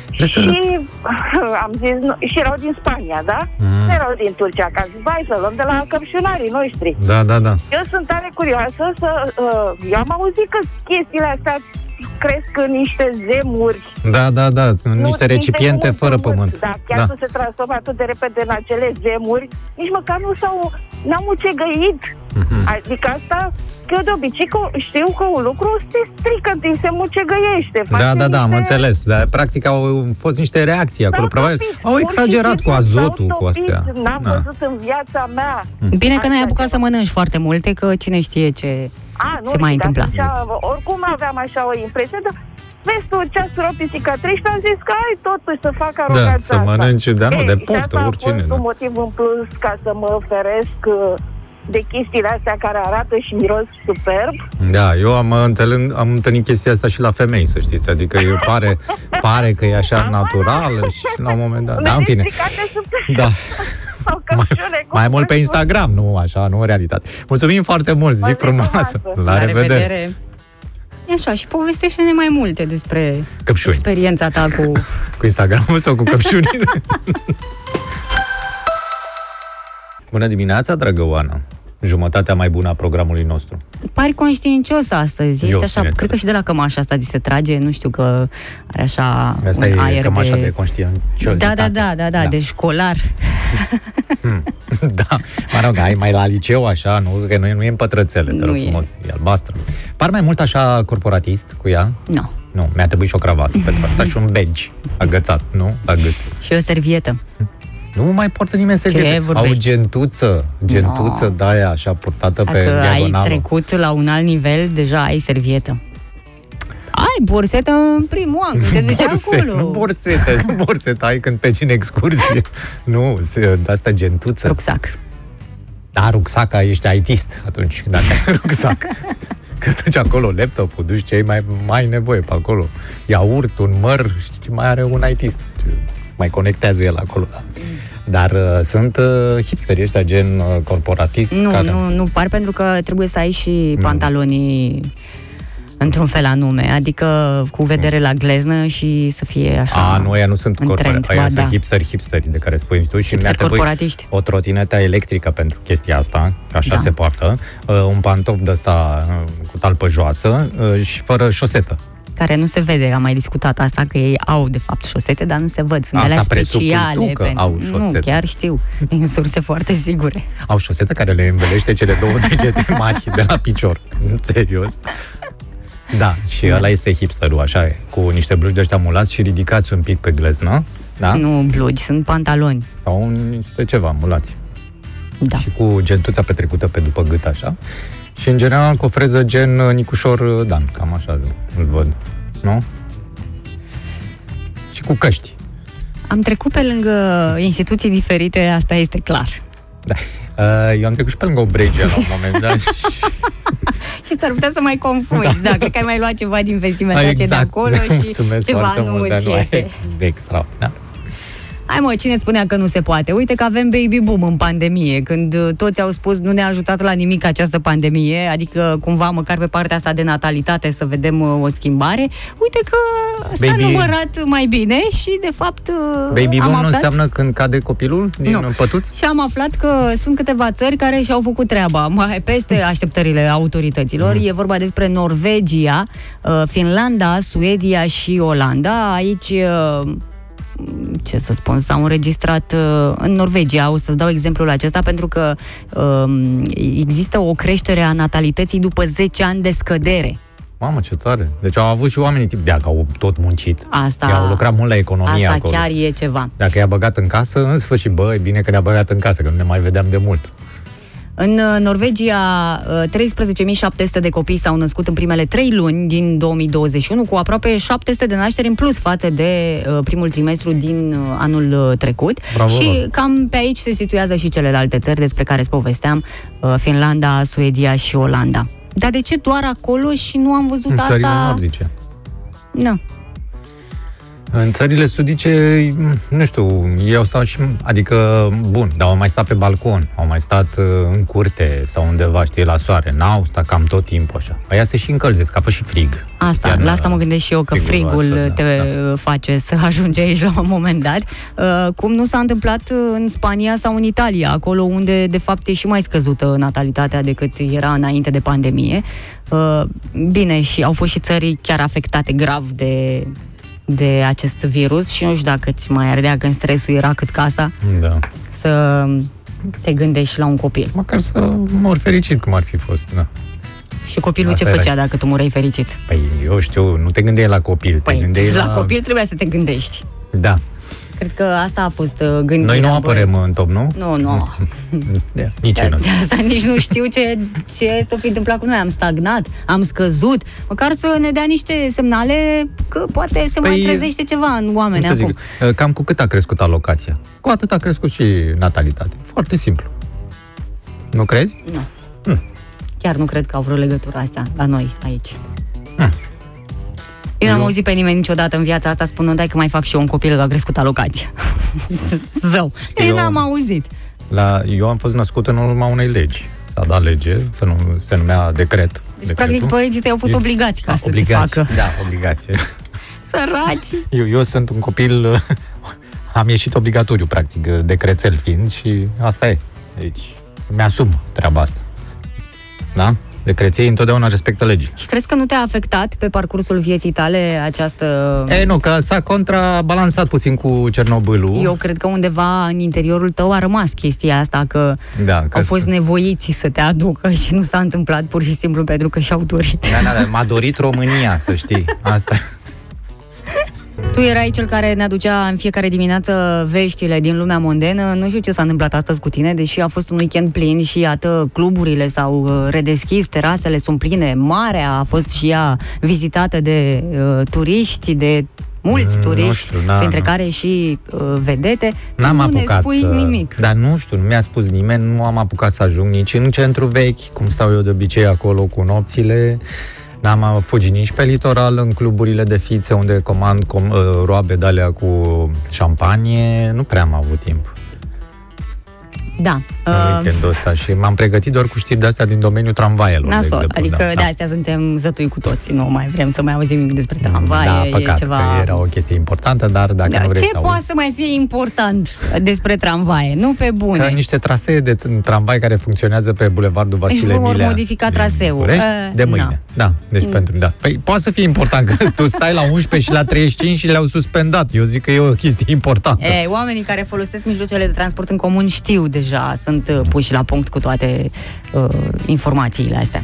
Trebuie să... Și am zis, nu, și erau din Spania, da? Mm. Nu erau din Turcia, că am zis, hai să luăm de la căpșunarii noștri. Da, da, da. Eu sunt tare curioasă să... Uh, eu am auzit că chestiile astea cresc în niște zemuri. Da, da, da, nu, niște recipiente mult fără pământ. Da, chiar Da. să se transformă atât de repede în acele zemuri, nici măcar nu s-au, n-am ucegăit. Mhm. Adică asta, că eu de obicei că știu că un lucru se strică în timp, se mucegăiește. face Da, da, da, am niște- înțeles. Dar practic au fost niște reacții acolo. S-au Probabil topit, au pur și exagerat cu simplu s-au azotul, cu topit. astea. N-am Da. văzut în viața mea. Bine că n-ai Așa apucat ceva. să mănânci foarte multe, că cine știe ce A, nu se mai știu, întâmpla. dar Așa, oricum aveam așa o impresie, dar vezi tu ce a surat pisica 13 am zis că ai totuși să fac aroganța să asta. mănânci, da, nu, Ei, de și poftă, asta oricine, a fost da. un motiv în plus ca să mă feresc uh, de chestiile astea care arată și miros superb. Da, eu am întâlnit, am întâlnit chestia asta și la femei, să știți. Adică eu pare, pare că e așa naturală și la un moment dat. Da, în fine. Stricate superb. Da. Sau căpșune cu Mai mult pe vârful. Instagram, nu așa, nu în realitate. Mulțumim foarte mult, zi zi frumoasă. frumoasă. La, revedere. E Așa, și povestește-ne mai multe despre Căpșuni. experiența ta cu... Cu Instagram sau cu căpșunile? Bună dimineața, dragă Oana. Jumătatea mai bună a programului nostru. Pari conștiincios astăzi, Eu, ești așa, bineînțeles. cred că și de la cămașa asta ți se trage, nu știu că are așa Asta un e aer cam de... așa de conștiinciozitate. Da, da, da, da, da, de școlar. da, mă rog, ai mai la liceu așa, nu? Că nu e, nu e în pătrățele, te Nu rog e. frumos, e albastră. Par mai mult așa corporatist cu ea? Nu. Nu, mi-a trebuit și o cravată pentru asta și un badge agățat, nu? La gât. Și o servietă. Nu mai poartă nimeni Ce serviete. Au vorbești? gentuță, gentuță No. de aia așa purtată pe Dacă ai diagonală. trecut la un alt nivel, deja ai servietă. Ai bursetă în primul an, când te duci Burset, nu acolo. bursete, nu bursete, ai când pleci în excursie. nu, se- de asta gentuță. Rucsac. Da, rucsaca, ești ITist atunci, dacă ai rucsac. Că duci acolo laptopul, duci ce ai mai, mai ai nevoie pe acolo. Iaurt, un măr, știi ce mai are un ITist. Mai conectează el acolo. Da. Dar uh, sunt uh, hipsteri ăștia, gen uh, corporatist. Nu, care... nu, nu par pentru că trebuie să ai și pantalonii într-un fel anume, adică cu vedere la gleznă și să fie așa A, nu, ăia nu sunt în trend, corporați, ăia ba sunt da. hipsteri, hipsteri de care spui tu și Hipsteri mi-a trebuit corporatiști. o trotinetă electrică pentru chestia asta, că așa Da. se poartă, uh, un pantof de ăsta uh, cu talpă joasă uh, și fără șosetă. Care nu se vede, am mai discutat asta, că ei au de fapt șosete, dar nu se văd, sunt Asta alea presupui speciale. tu că au Nu, șosete. chiar știu, din surse foarte sigure. Au șosete care le învelește cele două degete mari de la picior. Serios. Da, și ăla este hipsterul, așa e, cu niște blugi de ăștia mulați și ridicați un pic pe gleznă, da? Nu blugi, sunt pantaloni. Sau un, niște ceva mulați. Da. Și cu gentuța petrecută pe după gât, așa. Și în general cu o freză gen uh, Nicușor uh, Dan, cam așa îl văd, nu? Și cu căști. Am trecut pe lângă instituții diferite, asta este clar. Da. Uh, Eu am trecut și pe lângă o brege la un moment dat. și- Și s-ar putea să mai confunzi, da. da, cred că ai mai luat ceva din vestimentație de acolo și Mulțumesc ceva foarte nu mult, dar îți nu iese. e de extra. Da. Hai mă, cine spunea că nu se poate? Uite că avem baby boom în pandemie, când uh, toți au spus nu ne-a ajutat la nimic această pandemie, adică cumva măcar pe partea asta de natalitate să vedem uh, o schimbare. Uite că s-a Baby- numărat mai bine și de fapt uh, Baby am boom nu aflat... înseamnă când cade copilul din Nu. pătuț? Și am aflat că sunt câteva țări care și-au făcut treaba mai peste așteptările autorităților. E vorba despre Norvegia, uh, Finlanda, Suedia și Olanda. Aici uh, ce să spun, s-au înregistrat uh, în Norvegia, o să-ți dau exemplul acesta pentru că um, există o creștere a natalității după 10 ani de scădere. Mamă, ce tare. Deci au avut și oamenii tip, dacă au tot muncit. Asta, Ei au lucrat mult la economie asta acolo. chiar e ceva. Dacă i-a băgat în casă, în sfârșit, bă, e bine că ne-a băgat în casă, că nu ne mai vedeam de mult. În uh, Norvegia, uh, 13.700 de copii s-au născut în primele trei luni din 2021, cu aproape 700 de nașteri în plus față de uh, primul trimestru din uh, anul uh, trecut. Bravo, și bravo. cam pe aici se situează și celelalte țări despre care îți povesteam, uh, Finlanda, Suedia și Olanda. Dar de ce doar acolo și nu am văzut În țările asta? nordice. Nu. În țările sudice, nu știu, eu stau și, adică, bun, dar au mai stat pe balcon, au mai stat uh, în curte sau undeva, știi, la soare, n-au stat cam tot timpul așa. Aia se și încălzesc, a fost și frig. Asta, Iarna- la asta mă gândesc și eu, că frigul frigul lasă, da, te face să ajungi aici la un moment dat. Uh, cum nu s-a întâmplat uh, în Spania sau în Italia, acolo unde de fapt e și mai scăzută natalitatea decât era înainte de pandemie. Uh, Bine, și au fost și țări chiar afectate grav de de acest virus și nu știu dacă ți mai ardea când stresul era cât casa Da. să te gândești la un copil. Măcar să mor fericit cum ar fi fost, da. Și copilul Asta ce era. făcea dacă tu mureai fericit? Păi, eu știu, nu te gândeai la copil, te Păi, gândeai la copil trebuia să te gândești. Da. Cred că asta a fost uh, gândirea. Noi nu băi. apărăm în top, nu? Nu, nu. Da, Nici eu De nu. de asta nici nu știu ce, ce s-a fi întâmplat cu noi. Am stagnat, am scăzut. Măcar să ne dea niște semnale că poate se mai Păi, trezește ceva în Cum oameni să acum. zic, cam cu cât a crescut alocația? Cu atât a crescut și natalitatea. Foarte simplu. Nu crezi? Nu. Chiar nu cred că au vreo legătură asta la noi aici. Hm. Eu n-am auzit pe nimeni niciodată în viața asta spunând, dai că mai fac și eu un copil că a crescut alocația. Zău. Eu Eu- n-am auzit. La, eu am fost născut în urma unei legi. S-a dat lege, se, nu, se numea decret. Deci, practic, părinții tăi au fost E- obligați ca A, să obligați. te facă. Da, obligați. Săraci. Eu, eu sunt un copil, am ieșit obligatoriu, practic, decrețel fiind și asta e. Deci, mi-asum treaba asta. Da? Decreței întotdeauna respectă legii. Și crezi că nu te-a afectat pe parcursul vieții tale această... E, nu, că s-a contrabalansat puțin cu Cernobâlul. Eu cred că undeva în interiorul tău a rămas chestia asta, că Da, au fost nevoiți să te aducă și nu s-a întâmplat pur și simplu pentru că și-au dorit. Da, da, da, m-a dorit România, să știi. Asta. Tu erai cel care ne aducea în fiecare dimineață veștile din lumea mondenă. Nu știu ce s-a întâmplat astăzi cu tine, deși a fost un weekend plin și iată, cluburile s-au uh, redeschis, terasele sunt pline, marea a fost și ea vizitată de uh, turiști, de mulți Mm, nu turiști, știu, da, printre nu. care și uh, vedete. N-am tu nu apucat ne spui să... nimic. Dar nu știu, nu mi-a spus nimeni, nu am apucat să ajung nici în centru vechi, cum stau eu de obicei acolo cu nopțile. N-am fugit nici pe litoral, în cluburile de fițe, unde comand com, uh, roabe de alea cu șampanie. Nu prea am avut timp Da. în uh, weekendul ăsta și m-am pregătit doar cu știri de-astea din domeniul tramvaielor. de Nasol, exemplu, adică da, de da. astea suntem zătui cu toții, nu mai vrem să mai auzim nimic despre tramvaie, da, e păcat, ceva... că era o chestie importantă, dar dacă Da, nu vrei ce să auzi... poate să mai fie important despre tramvaie? Nu pe bune. Că niște trasee de t- tramvai care funcționează pe Bulevardul Vasile Deci vor Milea. modifica din traseul. București, Uh, de mâine. Da, deci Mm. pentru, da. Păi poate să fie important că tu stai la 11 și la 35 și le-au suspendat. Eu zic că e o chestie importantă. E, oamenii care folosesc mijloacele de transport în comun știu deja, sunt uh, puși la punct cu toate uh, informațiile astea.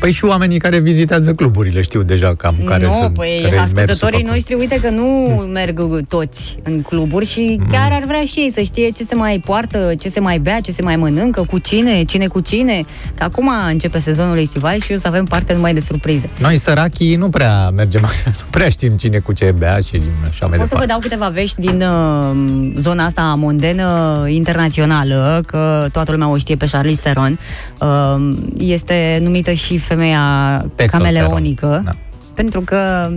Păi și oamenii care vizitează cluburile știu deja cam care nu, sunt. păi care merg ascultătorii sub noștri, uite că nu merg toți în cluburi și Mm. chiar ar vrea și ei să știe ce se mai poartă, ce se mai bea, ce se mai mănâncă, cu cine, cine cu cine. Că acum începe sezonul estival și o să avem parte numai de surprize. Noi sărachii nu prea mergem, nu prea știm cine cu ce bea și așa mai Pot să vă departe. dau câteva vești din uh, zona asta mondenă internațională, că toată lumea o știe pe Charlize Theron. Uh, este numită și femeia Testosteron. cameleonică, Da. pentru că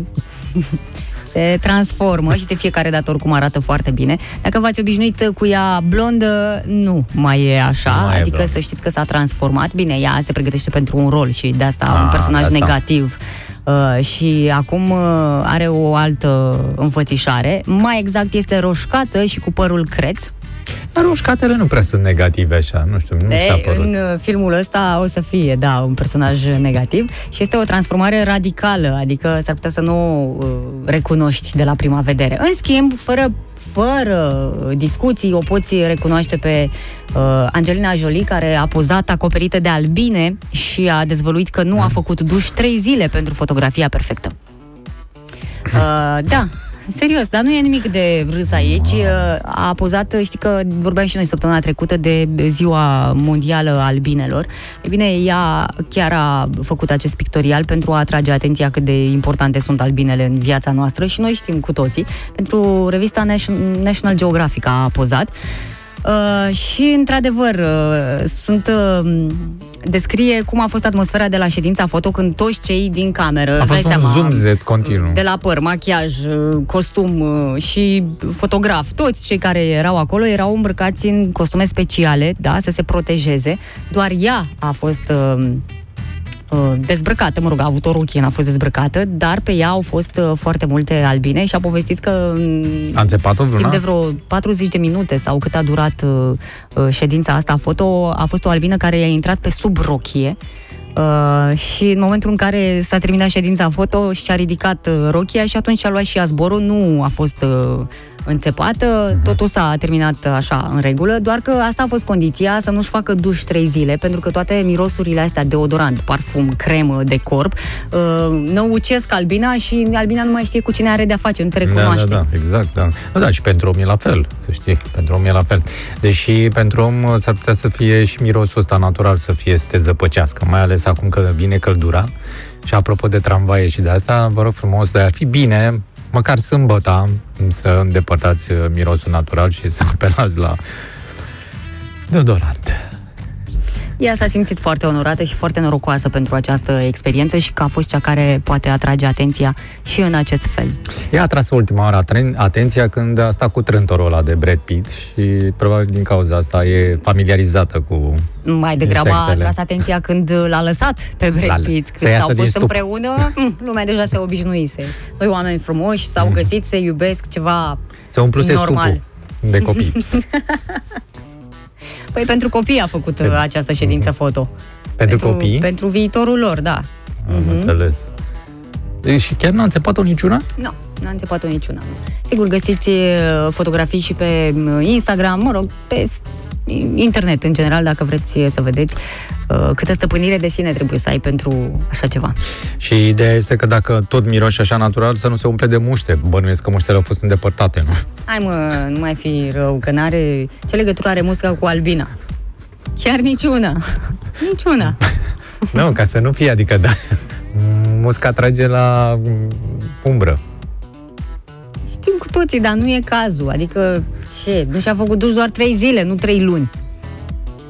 se transformă și de fiecare dată oricum arată foarte bine. Dacă v-ați obișnuit cu ea blondă, nu mai e așa, Nu mai e adică blondă. să știți că s-a transformat. Bine, ea se pregătește pentru un rol și de asta Ah, un personaj de asta. negativ. Uh, și acum uh, are o altă înfățișare. Mai exact este roșcată și cu părul creț. Dar roșcatele nu prea sunt negative așa, nu știu, nu mi s-a E, părut. în uh, filmul ăsta o să fie, da, un personaj negativ și este o transformare radicală, adică s-ar putea să nu uh, recunoști de la prima vedere. În schimb, fără fără discuții, o poți recunoaște pe uh, Angelina Jolie, care a pozat acoperită de albine și a dezvăluit că nu a făcut duș trei zile pentru fotografia perfectă. Uh, da, serios, dar nu e nimic de râs aici. Uh, A pozat, știi că vorbeam și noi săptămâna trecută de ziua mondială a albinelor. E bine, ea chiar a făcut acest pictorial pentru a atrage atenția cât de importante sunt albinele în viața noastră și noi știm cu toții. Pentru revista Nation- National Geographic a pozat. Uh, și, într-adevăr, uh, sunt uh, descrie cum a fost atmosfera de la ședința foto când toți cei din cameră, A îți dai fost un seama, zoom-zet continuu. de la păr, machiaj, uh, costum uh, și fotograf, toți cei care erau acolo erau îmbrăcați în costume speciale, da, să se protejeze. Doar ea a fost uh, uh, dezbrăcată, mă rog, a avut o rochie, n-a fost dezbrăcată, dar pe ea au fost uh, foarte multe albine și a povestit că mm, A înțepat-o timp vreuna? de vreo 40 de minute sau cât a durat uh, uh, ședința asta foto, a fost o albină care i-a intrat pe sub rochie Uh, și în momentul în care s-a terminat ședința foto și a ridicat uh, rochia și atunci a luat și ea zborul, nu a fost uh, înțepată, Mhm. totul s-a terminat așa în regulă, doar că asta a fost condiția să nu-și facă duș trei zile, pentru că toate mirosurile astea, deodorant, parfum, cremă de corp, uh, năucesc albina și albina nu mai știe cu cine are de-a face, nu te recunoaște. Da, da, da, exact, da. Da, da, și pentru om e la fel, să știi, pentru om e la fel. Deși pentru om uh, s-ar putea să fie și mirosul ăsta natural să fie să te zăpăcească, mai ales acum că vine căldura. Și apropo de tramvaie și de asta, vă rog frumos, de ar fi bine, măcar sâmbăta, să îndepărtați uh, mirosul natural și să apelați la deodorant. Ea s-a simțit foarte onorată și foarte norocoasă pentru această experiență și că a fost cea care poate atrage atenția și în acest fel. Ea a tras ultima oară aten- atenția când a stat cu trântorul ăla de Brad Pitt și probabil din cauza asta e familiarizată cu Mai degrabă a Insectele. atras atenția când l-a lăsat pe L-a- Brad Pitt. să Când iasă au din fost stup. împreună, mm, lumea deja se obișnuise. Doi oameni frumoși s-au Mhm. găsit, se iubesc, ceva Se umpluse normal. stupul de copii. Păi pentru copii a făcut uh, această ședință foto. Pentru copii? Pentru viitorul lor, da. Am înțeles. Deci și chiar n-a înțepat-o niciuna? Nu, n-a înțepat-o niciuna. Nu. Sigur, găsiți uh, fotografii și pe uh, Instagram, mă rog, pe f- internet în general, dacă vreți uh, să vedeți uh, câtă stăpânire de sine trebuie să ai pentru așa ceva. Și ideea este că dacă tot miroși așa natural, să nu se umple de muște. Bănuiesc că muștele au fost îndepărtate, nu? Hai mă, nu mai fi rău, că n-are... Ce legătură are musca cu albina? Chiar niciuna. niciuna. nu, ca să nu fie, adică da, musca trage la mm, umbră. Știm cu toții, dar nu e cazul. Adică, ce? Nu și-a făcut duș doar trei zile, nu trei luni.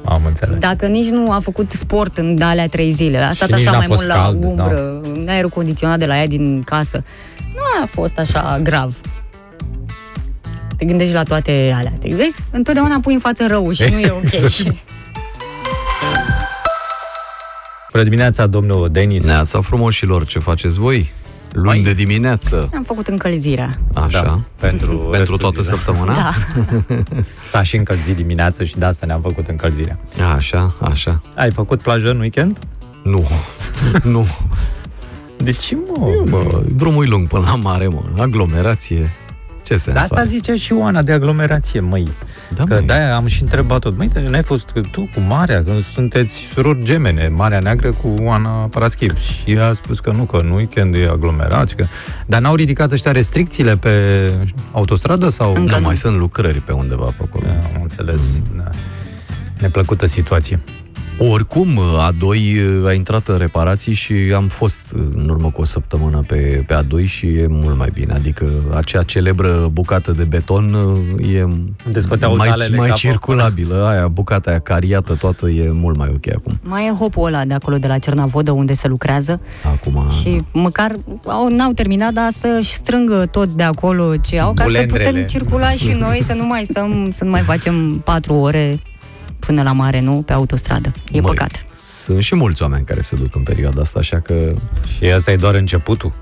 Am înțeles. Dacă nici nu a făcut sport în alea trei zile, a stat nici așa n-a mai fost mult la cald, da. umbră, în aerul condiționat de la ea din casă, nu a fost așa grav. Te gândești la toate alea. Te vezi? Întotdeauna pui în față rău și nu e ok. Exact. Bună dimineața, domnul Denis. Neața frumoșilor, ce faceți voi? Luni de dimineață. Am făcut încălzirea. Așa. Da, pentru pentru restul toată zilei. săptămâna? Da. S-a și încălzit dimineața și de asta ne-am făcut încălzirea. Așa, așa. Ai făcut plajă în weekend? Nu. nu. De ce, mă? Bă, drumul e lung până la mare, mă. Aglomerație. Ce sens De asta are? zicea și Oana de aglomerație, măi. Da, că măi. de-aia am și întrebat tot. Măi, dar n-ai fost tu cu Marea, că sunteți surori gemene, Marea Neagră cu Oana Paraschib. Și a spus că nu, că în weekend e aglomerați. Că... Dar n-au ridicat ăștia restricțiile pe autostradă sau... Încă Nu, nu. mai sunt lucrări pe undeva pe acolo. Da, am înțeles. Da. Neplăcută situație. Oricum, A2 a intrat în reparații și am fost în urmă cu o săptămână pe, pe A2 și e mult mai bine. Adică acea celebră bucată de beton e Descoteau mai, dalele mai ca circulabilă. Aia, bucata aia cariată, toată e mult mai ok acum. Mai e hopul ăla de acolo, de la Cernavodă, unde se lucrează. Acum, Și măcar au, n-au terminat, dar să-și strângă tot de acolo ce au, ca să Bulendrele. putem circula și noi, să nu mai stăm, să nu mai facem patru ore până la mare, nu? Pe autostradă. E Măi, păcat. Sunt și mulți oameni care se duc în perioada asta, așa că Și asta e doar începutul.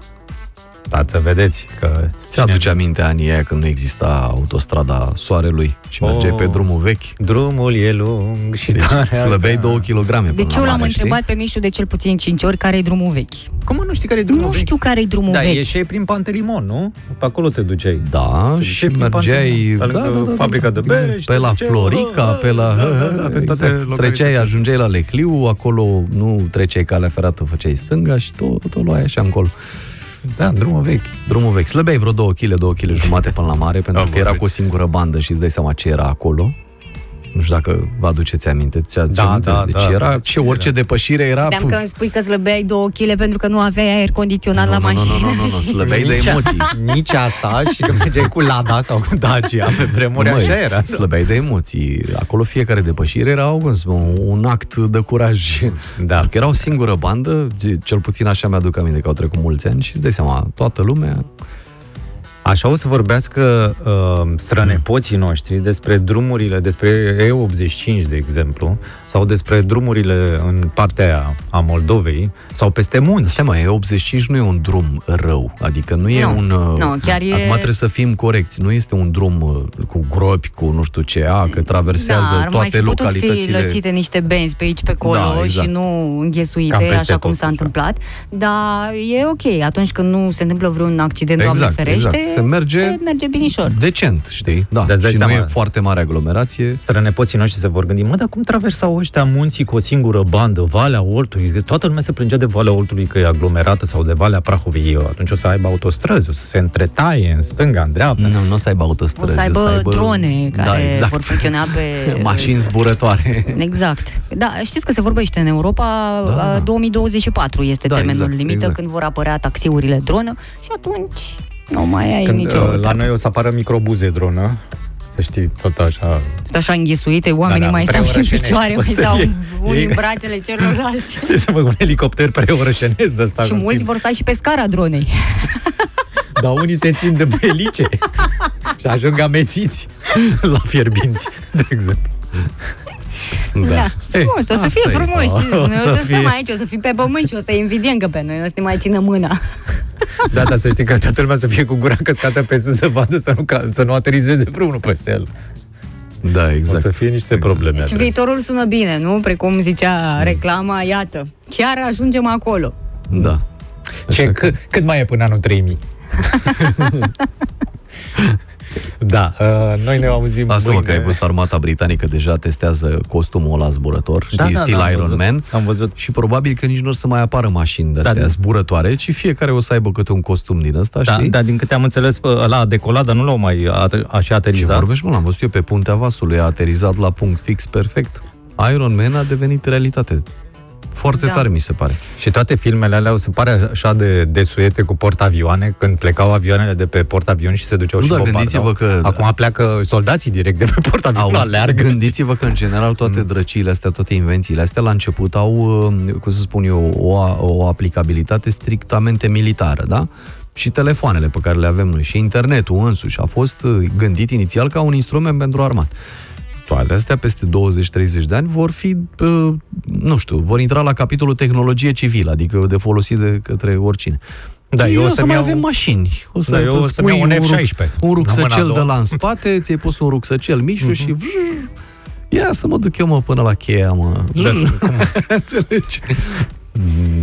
Stați să vedeți că... ți-aduce aminte anii aia când nu exista autostrada soarelui și mergeai Oh. pe drumul vechi. Drumul e lung și Deci tare. slăbeai alta. 2 kg până Deci la eu l-am mare, întrebat pe Mișu de cel puțin 5 ori care e drumul vechi. Cum mă, nu știi care e drumul Nu vechi? știu care e drumul Da, vechi. ieșeai prin Pantelimon, nu? Pe acolo te duceai. Da, Te și duceai prin mergeai Pantelimon, pe lângă fabrica de bere exact, și pe te la duceai, Florica, da, pe la... da, da, da, pe toate exact. localitățile. Treceai, ajungeai la Lecliu, acolo nu treceai calea ferată, făceai stânga și tot, tot luai așa încolo. Da, drumul vechi. Drumul vechi. Slăbeai vreo 2 kg, 2 kg jumate până la mare, pentru Da, că era bă, cu o singură bandă și îți dai seama ce era acolo. Nu știu știu dacă vă aduceți aminte. Ți-ați Da, aminte? da, deci da. era și orice depășire era... Credeam că îmi spui că slăbeai două chile pentru că nu aveai aer condiționat Nu, la nu, nu, mașină. nu, nu, nu, și- slăbeai de Nici- emoții. Nici asta și că mergeai cu Lada sau cu Dacia pe vremuri, Măi, așa era. slăbeai de emoții. Acolo fiecare depășire era cum să spun, un act de curaj. Da. Pentru că era o singură bandă, cel puțin așa mi-aduc aminte că au trecut mulți ani și îți dai seama, toată lumea Așa o să vorbească uh, strănepoții noștri despre drumurile, despre E85, de exemplu, sau despre drumurile în partea aia a Moldovei, sau peste munți. Stai mă, E85 nu e un drum rău, adică nu e Nu, un... uh, nu, chiar e- Acum trebuie să fim corecți, nu este un drum uh, cu gropi, cu nu știu ce, a, că traversează da, ar mai toate fi putut fi localitățile. lățite niște benzi pe aici, pe acolo Da, exact. și nu Cam înghesuite, peste așa cum tot, s-a așa. întâmplat. Dar e ok, atunci când nu se întâmplă vreun accident, Exact, Doamne ferește, exact. Se merge- se merge binișor. Decent, știi? Da, Dar îți dai și nu seama- e foarte mare aglomerație. Strănepoții noștri se vor gândi, mă, dar cum traversau ăștia munții cu o singură bandă, Valea Oltului? Că toată lumea se plângea de Valea Oltului că e aglomerată sau de Valea Prahovei. Atunci o să aibă autostrăzi, o să se întretaie în stânga, în dreapta. Nu, nu o să aibă autostrăzi. O să aibă, o să aibă drone care da, exact. vor funcționa pe... Mașini zburătoare. Exact. Da, știți că se vorbește în Europa, Da, da, da. 2024 este Da, termenul exact, limită exact. când vor apărea taxiurile dronă și atunci nu mai ai Când, nicio uh, la treabă. noi o să apară microbuze dronă, să știi, tot așa. Tot așa înghesuite, oamenii Da, da, mai stau și în preorășenești. picioare, mai O să stau fie- unii e- în brațele celorlalți. Trebuie să mă un elicopter preorășenesc de asta. și în mulți timp. vor sta și pe scara dronei. Dar unii se țin de belice și ajung amețiți la fierbinți, de exemplu. Da. Frumos, o să asta fie e. frumos. O Noi o să să stăm fie. aici, o să fim pe pământ și o să invidiem că pe noi, o să ne mai țină mâna. Da, dar să știi că toată lumea să fie cu gura căscată pe sus să vadă să nu, ca, să nu aterizeze vreunul peste el. Da, exact. O să fie niște probleme. Deci viitorul sună bine, nu? Precum zicea reclama, iată, chiar ajungem acolo. Da. Ce, Așa că- cât, cât mai e până anul 3000? da, uh, noi ne auzim Lasă-mă mâine. că ai văzut armata britanică deja testează costumul ăla zburător, știi, Da, da, stil da, am Iron văzut. Man. Am văzut. Și probabil că nici nu o să mai apară mașini de astea Da, da. zburătoare, ci fiecare o să aibă câte un costum din ăsta, Da, știi? dar din câte am înțeles, bă, ăla a decolat, dar nu l-au mai at- așa Ce aterizat. vorbești, mă, l-am văzut eu pe puntea vasului, a aterizat la punct fix perfect. Iron Man a devenit realitate. Foarte Da. tare, mi se pare. Și toate filmele alea o să pare așa de desuete cu portavioane, când plecau avioanele de pe portavion și se duceau Nu, și dar bombardau. gândiți-vă că- Acum pleacă soldații direct de pe portavion, Auzi, aleargă. Gândiți-vă că, în general, toate drăciile astea, toate invențiile astea, la început au, uh, cum să spun eu, o, o aplicabilitate strictamente militară, da? Și telefoanele pe care le avem noi și internetul însuși a fost uh, gândit inițial ca un instrument pentru armat. Toate astea, peste 20-30 de ani, vor fi, uh, nu știu, vor intra la capitolul tehnologie civilă, adică de folosit de către oricine. Da, eu o o să să mai iau- avem mașini. O să Da, eu o îți să-mi pui iau un ruc- F-16. Un La rucsăcel mâna a de doua. la în spate, ți-ai pus un rucsăcel mișu Mhm. și vrr, ia să mă duc eu mă până la cheia, mă. Da. Înțelegi?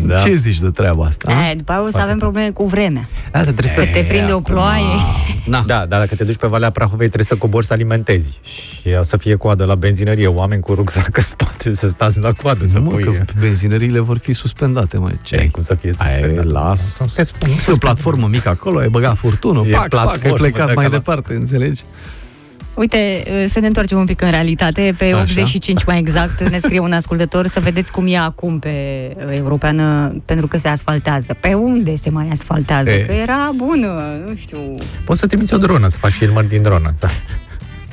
Da. Ce zici de treaba asta? a? E, după aia o să avem probleme cu vremea. Da, dar trebuie să... Că te prinde o acum- ploaie. Na. Da, dar dacă te duci pe Valea Prahovei, trebuie să cobori să alimentezi. Și o să fie coadă la benzinărie, oameni cu rucsac în spate, să stați la coadă, să Nu, mă, pui... că benzinările vor fi suspendate, mă. Ce Ce cum să fie Ai, suspendat? las. Nu se spune. E o platformă mică acolo, ai băgat furtunul, E pac, pac, ai platformă, plecat dacă mai la- departe, înțelegi? Uite, să ne întoarcem un pic în realitate. Pe Așa. 85 mai exact ne scrie un ascultător să vedeți cum e acum pe uh, europeană pentru că se asfaltează. Pe unde se mai asfaltează? E. Că era bună, nu știu. Poți să trimiți o dronă, să faci filmări din dronă.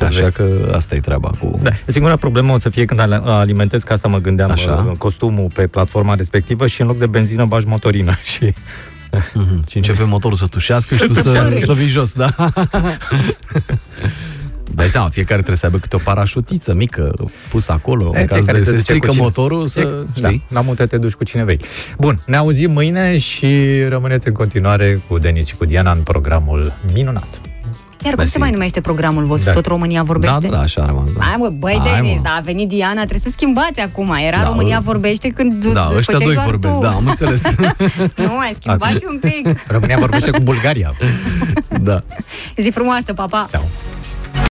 Așa că asta e treaba cu... Da, singura problemă o să fie când ale- alimentezi, că asta mă gândeam, Așa. uh, costumul pe platforma respectivă și în loc de benzină bagi motorină. Și Mhm. Și începe motorul să tușească și tu să, tușească. să vii jos, da? Dai seama, fiecare trebuie să aibă câte o parașutiță mică pusă acolo, în caz fiecare de se se duce strică cu cine- motorul, să, da, știi? la multe te duci cu cine vrei. Bun, ne auzim mâine și rămâneți în continuare cu Denis și cu Diana în programul minunat. Chiar cum Mersi. se mai numește programul vostru? Da. Tot România Da, vorbește? da, așa a rămas, da. Hai mă, băi Hai, Denis, mă. da, a venit Diana, trebuie să schimbați acum. Era Da, România ă- vorbește când Da, ăștia făceai doi doar vorbesc, tu. da, am înțeles. Nu, mai schimbați un pic. România vorbește cu Bulgaria. da. Zi frumoasă, papa! Ceau.